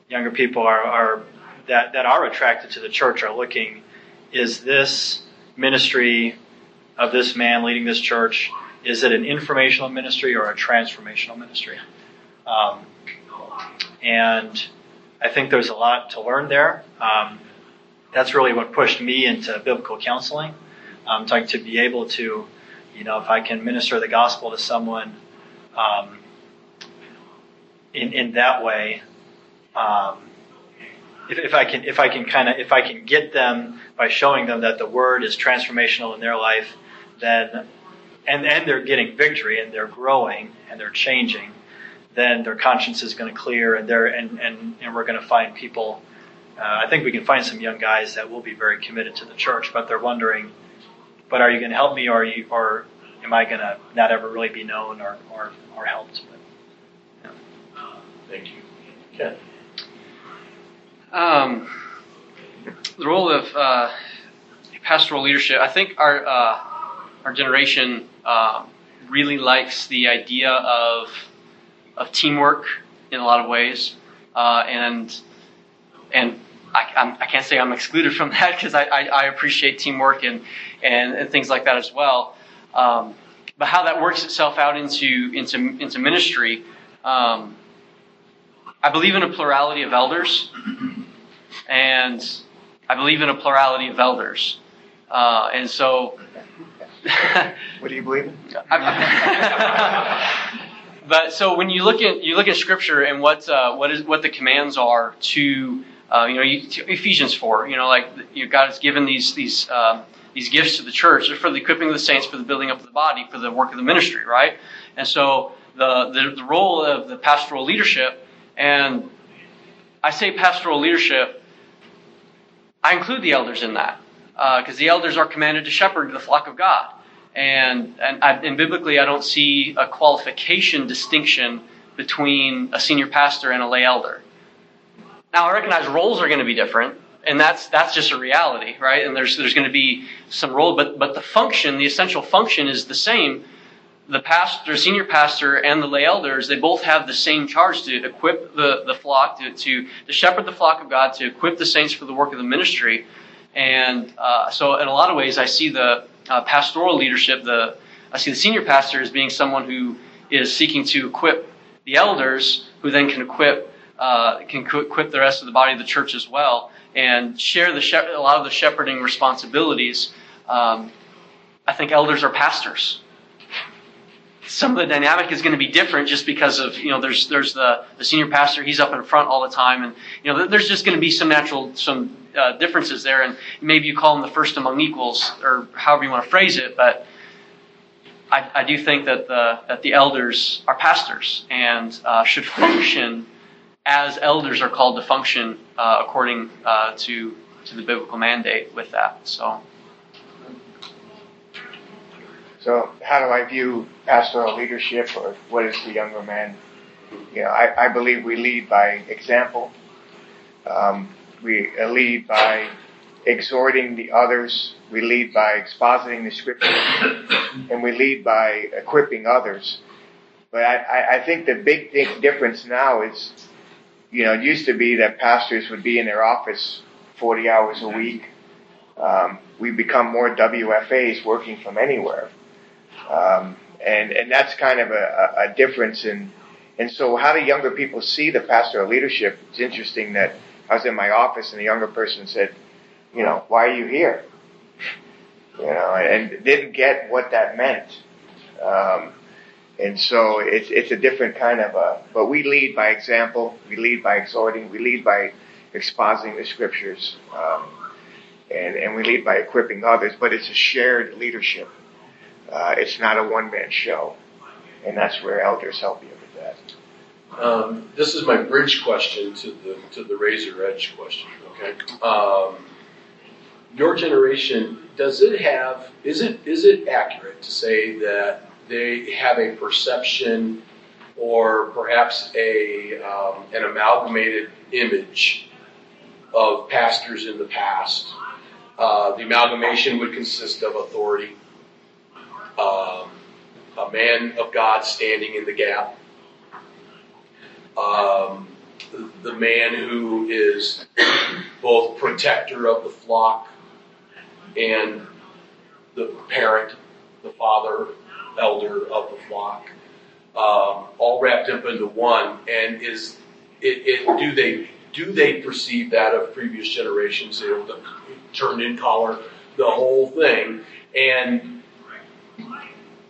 younger people are, are that, that are attracted to the church are looking, is this ministry of this man leading this church, is it an informational ministry or a transformational ministry? Um, and I think there's a lot to learn there. Um, that's really what pushed me into biblical counseling. Um, to, to be able to, you know, if I can minister the gospel to someone um, in in that way, um, if, if I can if I can kind of if I can get them by showing them that the word is transformational in their life, then and and they're getting victory and they're growing and they're changing, then their conscience is going to clear and they're and and and we're going to find people. Uh, I think we can find some young guys that will be very committed to the church, but they're wondering but are you going to help me, or you, or am I going to not ever really be known or or, or helped? Yeah. Thank you, Ken. Um, the role of uh, pastoral leadership. I think our uh, our generation uh, really likes the idea of of teamwork in a lot of ways, uh, and and I, I'm, I can not say I'm excluded from <laughs> that because I, I, I, appreciate teamwork and, and, and, things like that as well. Um, but how that works itself out into, into, into ministry, um, I believe in a plurality of elders, and I believe in a plurality of elders. Uh, and so. <laughs> what do you believe in? <laughs> but so when you look at you look at Scripture and what uh, what is what the commands are to uh, you know, Ephesians four. You know, like you know, God has given these these um, these gifts to the church for the equipping of the saints, for the building up of the body, for the work of the ministry, right? And so the the, the role of the pastoral leadership, and I say pastoral leadership, I include the elders in that because uh, the elders are commanded to shepherd the flock of God, and and, I, and biblically, I don't see a qualification distinction between a senior pastor and a lay elder. Now, I recognize roles are going to be different, and that's that's just a reality, right? And there's there's going to be some role, but but the function, the essential function, is the same. The pastor, senior pastor, and the lay elders, they both have the same charge to equip the, the flock, to, to, to shepherd the flock of God, to equip the saints for the work of the ministry. And uh, so, in a lot of ways, I see the uh, pastoral leadership, the I see the senior pastor as being someone who is seeking to equip the elders, who then can equip uh, can equip the rest of the body of the church as well and share the shep- a lot of the shepherding responsibilities. Um, I think elders are pastors. Some of the dynamic is going to be different just because of you know there's there's the, the senior pastor he's up in front all the time and you know there's just going to be some natural some uh, differences there and maybe you call them the first among equals or however you want to phrase it but I, I do think that the that the elders are pastors and uh, should <laughs> function as elders are called to function uh, according uh, to to the biblical mandate with that. So. So, how do I view pastoral leadership, or what is the younger man? You know, I, I believe we lead by example. Um, we lead by exhorting the others. We lead by expositing the scriptures, and we lead by equipping others. But I, I think the big difference now is you know, it used to be that pastors would be in their office 40 hours a week. Um, we become more WFAs working from anywhere. Um, and, and that's kind of a, a difference in, and so how do younger people see the pastoral leadership? It's interesting that I was in my office and a younger person said, you know, why are you here? You know, and didn't get what that meant. Um, and so it's, it's a different kind of a, but we lead by example, we lead by exhorting, we lead by exposing the scriptures. Um, and, and we lead by equipping others, but it's a shared leadership. Uh, it's not a one man show. And that's where elders help you with that. Um, this is my bridge question to the to the razor edge question. Okay, um, your generation does it have is it is it accurate to say that they have a perception or perhaps a um, an amalgamated image of pastors in the past? Uh, the amalgamation would consist of authority, um, a man of God standing in the gap um, the, man who is both protector of the flock and the parent, the father, elder of the flock, um, all wrapped up into one. And is it, it do they do they perceive that of previous generations? You know, the turned in collar, the whole thing, and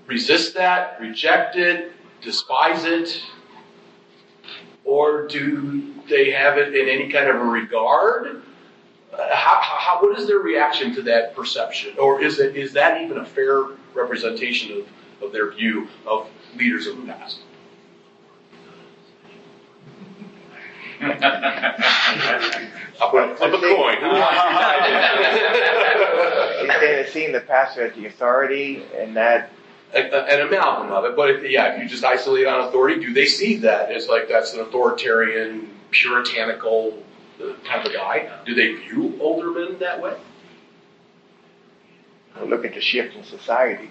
resist that, reject it, despise it, or do they have it in any kind of a regard? Uh, how, how, what is their reaction to that perception? Or is, it, is that even a fair representation of, of their view of leaders of the past? Up a, up a coin. He's saying that seeing the pastor as the authority and that a, a, an amalgam of it. But if, yeah, if you just isolate on authority, do they see that as like that's an authoritarian, puritanical uh, type of guy? Do they view older men that way? look at the shift in society.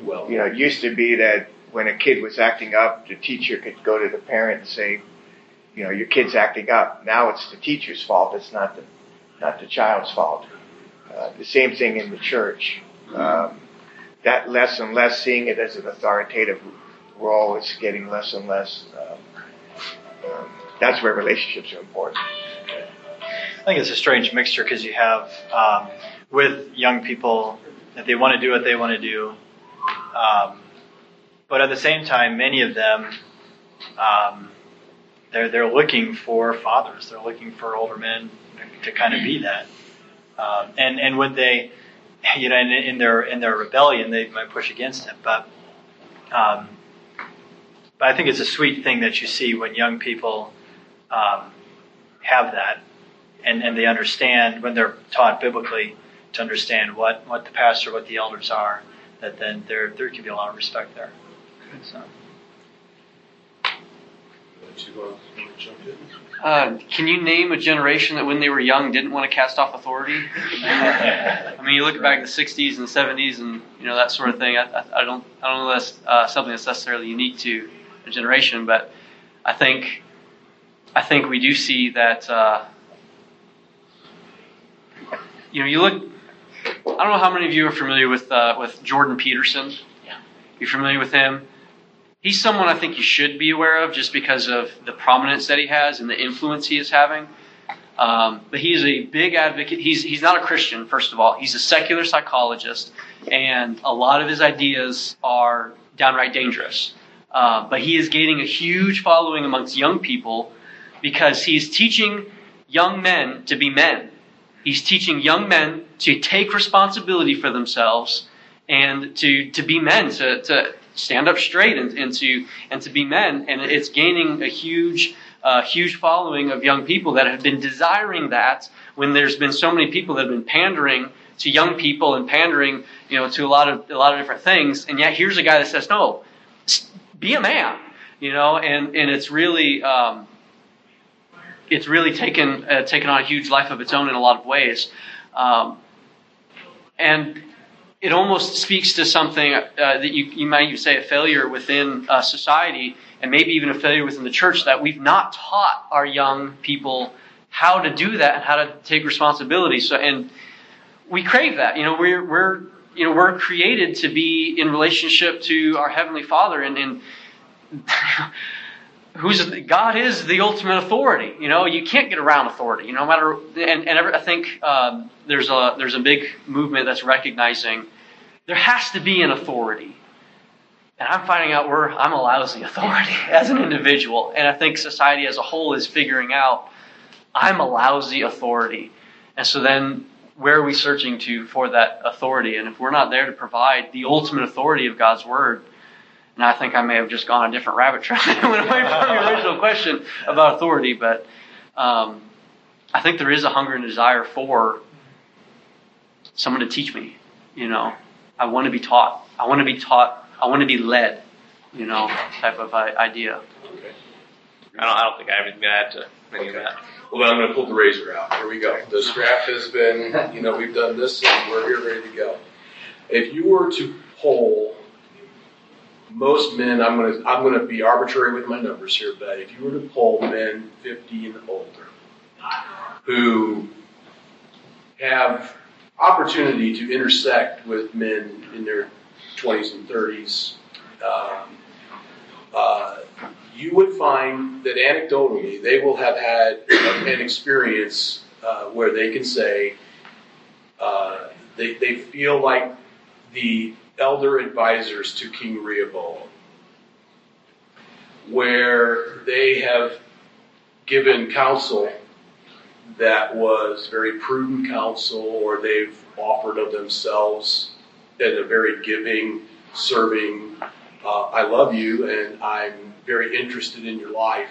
Well, You know, it used to be that when a kid was acting up, the teacher could go to the parent and say, you know, your kid's acting up. Now it's the teacher's fault. It's not the not the child's fault. Uh, the same thing in the church. Um, that less and less seeing it as an authoritative role it's getting less and less. Um, um, that's where relationships are important. I think it's a strange mixture because you have um, with young people that they want to do what they want to do, um, but at the same time, many of them um, they're they're looking for fathers. They're looking for older men to kind of be that, um, and and when they <laughs> you know in, in their in their rebellion they might push against it, but. Um, but I think it's a sweet thing that you see when young people um, have that and, and they understand when they're taught biblically to understand what, what the pastor, what the elders are, that then there there can be a lot of respect there. So. Uh, can you name a generation that when they were young didn't want to cast off authority? I mean, you look back in the '60s and the '70s, and you know that sort of thing. I, I, I don't, I don't know that's uh, something that's necessarily unique to a generation, but I think, I think we do see that. Uh, you know, you look. I don't know how many of you are familiar with uh, with Jordan Peterson. Yeah. You familiar with him? He's someone I think you should be aware of just because of the prominence that he has and the influence he is having. Um, but he's a big advocate. He's he's not a Christian, first of all. He's a secular psychologist, and a lot of his ideas are downright dangerous. Uh, but he is gaining a huge following amongst young people because he's teaching young men to be men. He's teaching young men to take responsibility for themselves and to, to be men, to, to stand up straight and, and to and to be men. And it's gaining a huge uh, huge following of young people that have been desiring that when there's been so many people that have been pandering to young people and pandering, you know, to a lot of a lot of different things. And yet here's a guy that says, no, be a man, you know, and and it's really. Um, it's really taken uh, taken on a huge life of its own in a lot of ways, um, and it almost speaks to something uh, that you, you might even say a failure within uh, society, and maybe even a failure within the church that we've not taught our young people how to do that and how to take responsibility. So, and we crave that. You know, we're we're you know we're created to be in relationship to our heavenly Father, and, and <laughs> who's God is the ultimate authority. You know, you can't get around authority. You know, no matter and and I think um, there's a there's a big movement that's recognizing there has to be an authority. And I'm finding out where I'm a lousy authority <laughs> as an individual, and I think society as a whole is figuring out I'm a lousy authority. And so then where are we searching to for that authority? And if we're not there to provide the ultimate authority of God's word, and I think I may have just gone a different rabbit trail <laughs> and went away from your original question about authority, but um, I think there is a hunger and desire for someone to teach me. You know, I want to be taught. I want to be taught. I want to be led. You know, type of idea. Okay. I don't, I don't think I have anything to add to any Okay. of that. Well, then I'm going to pull the razor out. Here we go. The strap has been, you know, we've done this and we're here ready to go. If you were to poll most men, I'm going to I'm going to be arbitrary with my numbers here, but if you were to poll men 50 and older who have opportunity to intersect with men in their 20s and 30s, um, uh, you would find that anecdotally they will have had an experience uh, where they can say uh, they, they feel like the elder advisors to King Rehoboam, where they have given counsel that was very prudent counsel, or they've offered of themselves in a very giving, serving, uh, I love you and I'm very interested in your life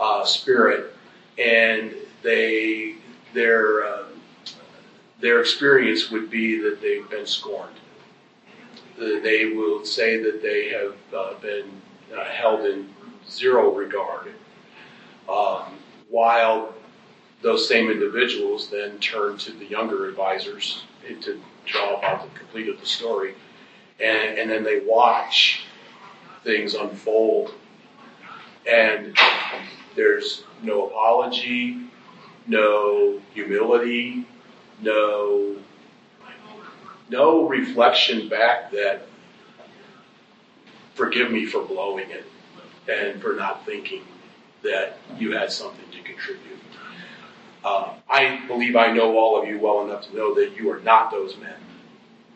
uh, spirit, and they their uh, their experience would be that they've been scorned. They will say that they have uh, been uh, held in zero regard, um, while those same individuals then turn to the younger advisors to draw out the complete of the story, and, and then they watch things unfold, and there's no apology, no humility, no no reflection back that forgive me for blowing it and for not thinking that you had something to contribute. Uh, I believe I know all of you well enough to know that you are not those men.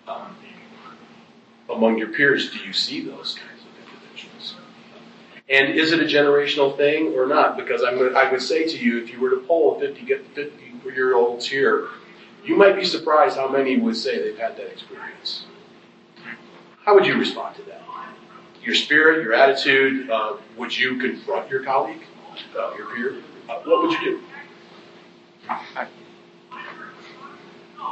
Um, among your peers, do you see those kinds of individuals? And is it a generational thing or not? Because I'm, I would say to you, if you were to poll 50, get 50 year olds here, you might be surprised how many would say they've had that experience. How would you respond to that? Your spirit, your attitude, uh, would you confront your colleague, uh, your peer? Uh, what would you do?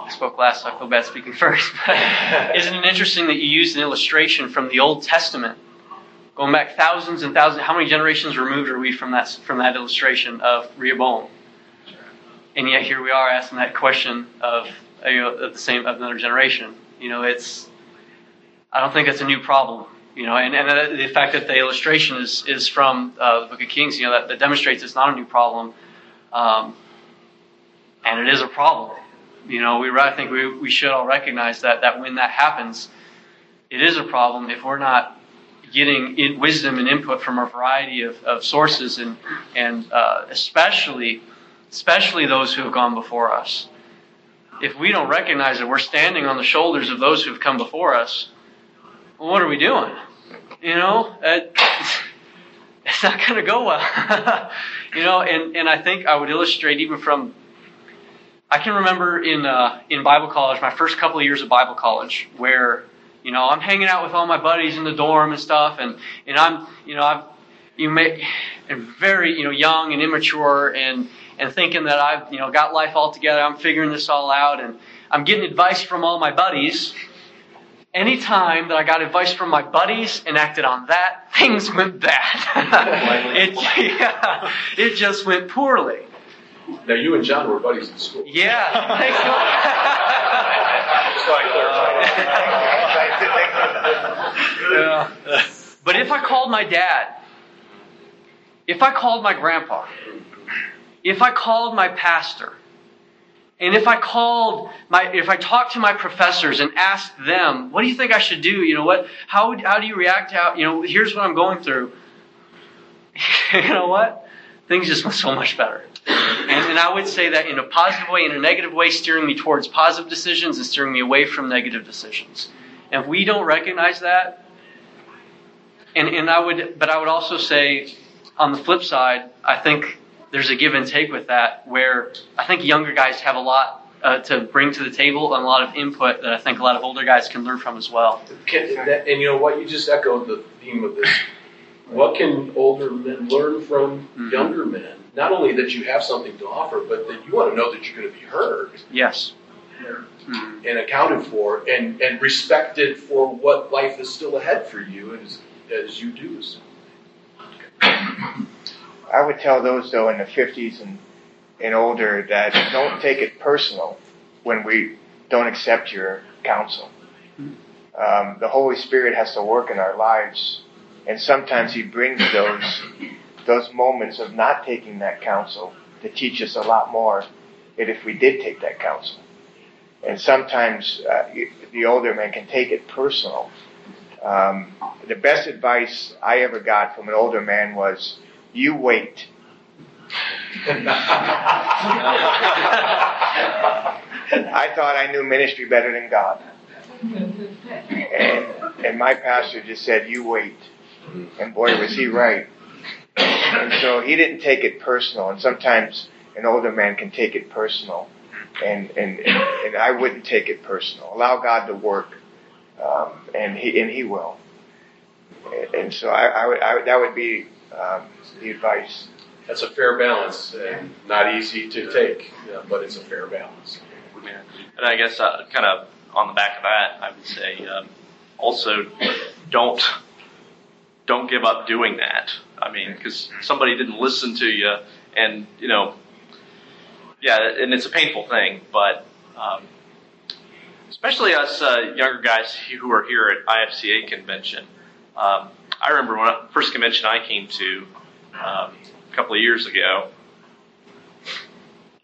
I spoke last, so I feel bad speaking <laughs> first. But <laughs> isn't it interesting that you used an illustration from the Old Testament, going back thousands and thousands? How many generations removed are we from that from that illustration of Rehoboam? And yet here we are asking that question of, you know, of the same of another generation. You know, it's I don't think it's a new problem. You know, and, and uh, the fact that the illustration is is from uh, the Book of Kings, you know, that, that demonstrates it's not a new problem, um, and it is a problem. You know, we I think we, we should all recognize that that when that happens, it is a problem if we're not getting in wisdom and input from a variety of, of sources and and uh, especially especially those who have gone before us. If we don't recognize that we're standing on the shoulders of those who have come before us, well, what are we doing? You know, <laughs> it's not going to go well. <laughs> you know, and, and I think I would illustrate even from I can remember in uh, in Bible college, my first couple of years of Bible college, where you know I'm hanging out with all my buddies in the dorm and stuff, and and I'm you know I've you may and very you know young and immature and and thinking that I've you know got life all together, I'm figuring this all out, and I'm getting advice from all my buddies. Anytime that I got advice from my buddies and acted on that, things went bad. <laughs> it, yeah, it just went poorly. Now, you and John were buddies in school. Yeah. Thanks, <laughs> Just <laughs> yeah. But if I called my dad, if I called my grandpa, if I called my pastor, and if I called my, if I talked to my professors and asked them, what do you think I should do? You know what? How would, how do you react? How, you know, here's what I'm going through. <laughs> you know what? Things just went so much better. And, and I would say that in a positive way, in a negative way, steering me towards positive decisions and steering me away from negative decisions. And if we don't recognize that, and, and I would, but I would also say, on the flip side, I think there's a give and take with that where I think younger guys have a lot uh, to bring to the table and a lot of input that I think a lot of older guys can learn from as well. And you know what? You just echoed the theme of this. What can older men learn from Mhm. younger men? Not only that you have something to offer, but that you want to know that you're going to be heard Yes. Mhm. and accounted for and, and respected for what life is still ahead for you as, as you do. I would tell those though in the 50s and, and older that don't take it personal when we don't accept your counsel. Um, the Holy Spirit has to work in our lives, and sometimes He brings those those moments of not taking that counsel to teach us a lot more than if we did take that counsel. And sometimes uh, the older man can take it personal. Um, the best advice I ever got from an older man was, "You wait." <laughs> I thought I knew ministry better than God. And and my pastor just said, "You wait." And boy, was he right. And so he didn't take it personal. And sometimes an older man can take it personal, and and and, and I wouldn't take it personal. Allow God to work, um, and he and he will. And- And so I, I would I would, that would be um, the advice. That's a fair balance, and not easy to take, yeah, but it's a fair balance. Yeah. And I guess uh, kind of on the back of that, I would say um, also don't don't give up doing that. I mean, because somebody didn't listen to you, and you know, yeah, and it's a painful thing, but um, especially us uh, younger guys who are here at IFCA convention. Um, I remember when I, first convention I came to um, a couple of years ago.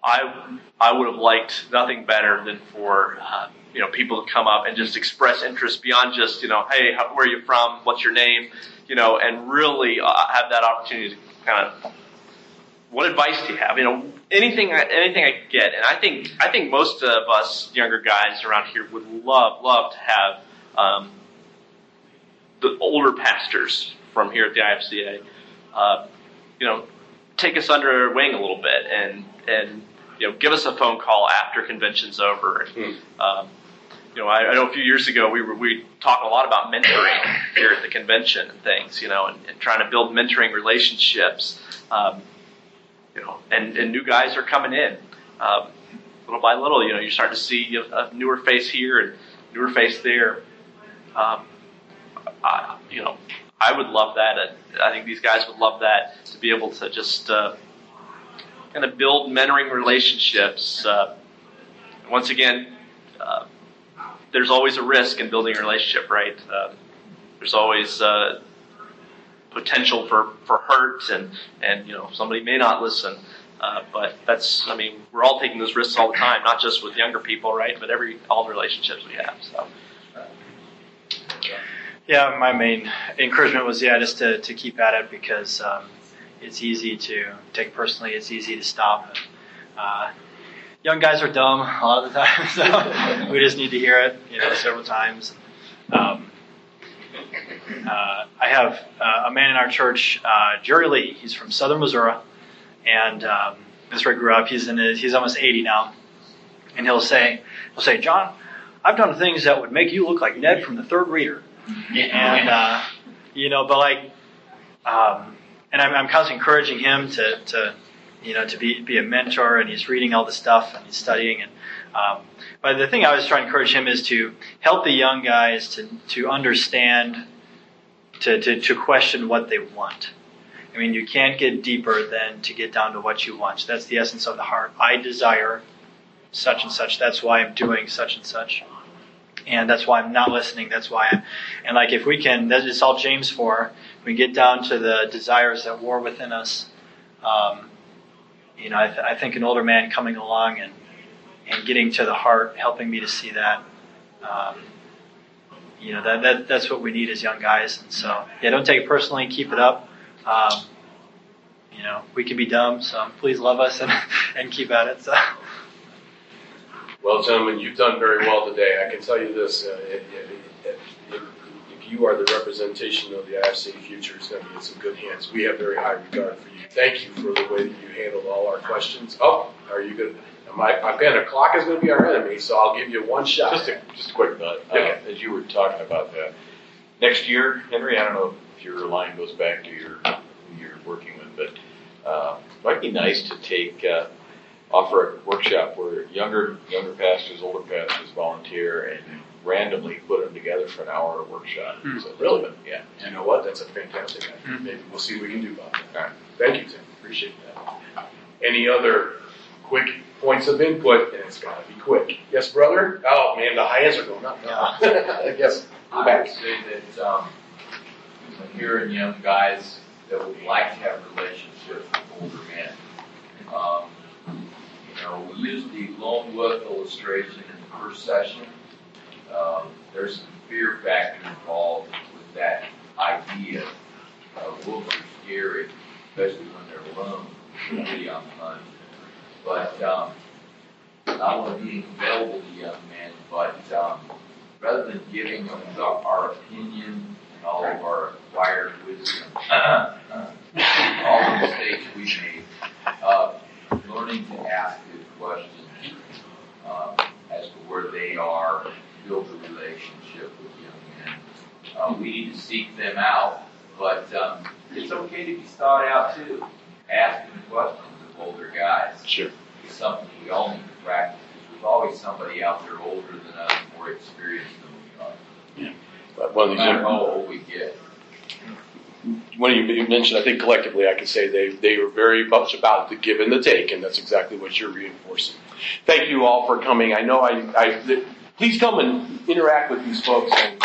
I I would have liked nothing better than for uh, you know people to come up and just express interest beyond just you know hey how, where are you from? What's your name? You know and really uh, have that opportunity to kind of what advice do you have? You know anything anything I could get. And I think I think most of us younger guys around here would love love to have um, the older pastors from here at the IFCA uh, you know take us under their wing a little bit and and you know give us a phone call after convention's over. And, um, you know, I, I know a few years ago we were we talked a lot about mentoring here at the convention and things. You know, and, and trying to build mentoring relationships. Um, you know, and, and new guys are coming in. Um, little by little, you know, you start to see a, a newer face here and newer face there. Um, I, you know, I would love that. I think these guys would love that to be able to just uh, kind of build mentoring relationships. Uh, once again, uh, there's always a risk in building a relationship, right? Um there's always uh, potential for, for hurt, and and you know somebody may not listen. Uh, but that's, I mean, we're all taking those risks all the time, not just with younger people, right? But every all the relationships we have. So. Yeah, my main encouragement was yeah, just to, to keep at it because um, it's easy to take personally. It's easy to stop. And, uh, young guys are dumb <laughs> a lot of the time, so <laughs> we just need to hear it, you know, several times. Um, uh, I have uh, a man in our church, uh, Jerry Lee. He's from Southern Missouri, and um, that's where I grew up. He's in his, he's almost 80 now, and he'll say he'll say, John, I've done things that would make you look like Ned from the Third Reader and uh, you know, but like, um, and I'm, I'm constantly encouraging him to, to, you know, to be be a mentor, and he's reading all the stuff and he's studying, and um, but the thing I was trying to encourage him is to help the young guys to to understand, to to, to question what they want. I mean, you can't get deeper than to get down to what you want. That's the essence of the heart. I desire such and such. That's why I'm doing such and such and that's why I'm not listening. That's why I'm, and like if we can, that's just all James 4. We get down to the desires that war within us. Um, you know, I, th- I think an older man coming along and and getting to the heart, helping me to see that. Um, you know, that, that that's what we need as young guys. And so, yeah, don't take it personally. Keep it up. Um, you know, we can be dumb, so please love us and, <laughs> and keep at it. So. Well, gentlemen, you've done very well today. I can tell you this: uh, if, if, if, if you are the representation of the IFC future is going to be in some good hands. We have very high regard for you. Thank you for the way that you handled all our questions. Oh, are you good? My, my pen, the clock is going to be our enemy, so I'll give you one shot. Just a, just a quick note. Uh, As you were talking about that, next year, Henry, I don't know if your line goes back to your, who you're working with, but, uh, might be nice to take, uh, offer a workshop where younger, younger pastors, older pastors volunteer and randomly put them together for an hour at workshop. Hmm. So, Really? Yeah. You know what? That's a fantastic idea. Hmm. Maybe we'll see what we can do about that. All right. Thank you, Tim. Appreciate that. Any other quick points of input? And it's got to be quick. Yes, brother? Oh, man, the high hands are going up now. <laughs> I guess. I would say that, um, I'm hearing young guys that would like to have relationships with older men. Um, know, we used the lone wolf illustration in the first session. Um, there's some fear factor involved with that idea. Wolves are scary, especially when they're alone, really on the hunt. But, um, I want to be available to young men, but, um, rather than giving them the, our opinion and all of our acquired wisdom, <coughs> all the mistakes we made, uh, learning to ask good questions um, as to where they are, build a relationship with young men. Uh, we need to seek them out, but um, it's okay to be sought out too. Asking questions of older guys Sure. is something we all need to practice. There's always somebody out there older than us, more experienced than we are. Yeah. But one No matter how old we get. You you mentioned, I think collectively, I could say they, they were very much about the give and the take, and that's exactly what you're reinforcing. Thank you all for coming. I know I, I, please come and interact with these folks and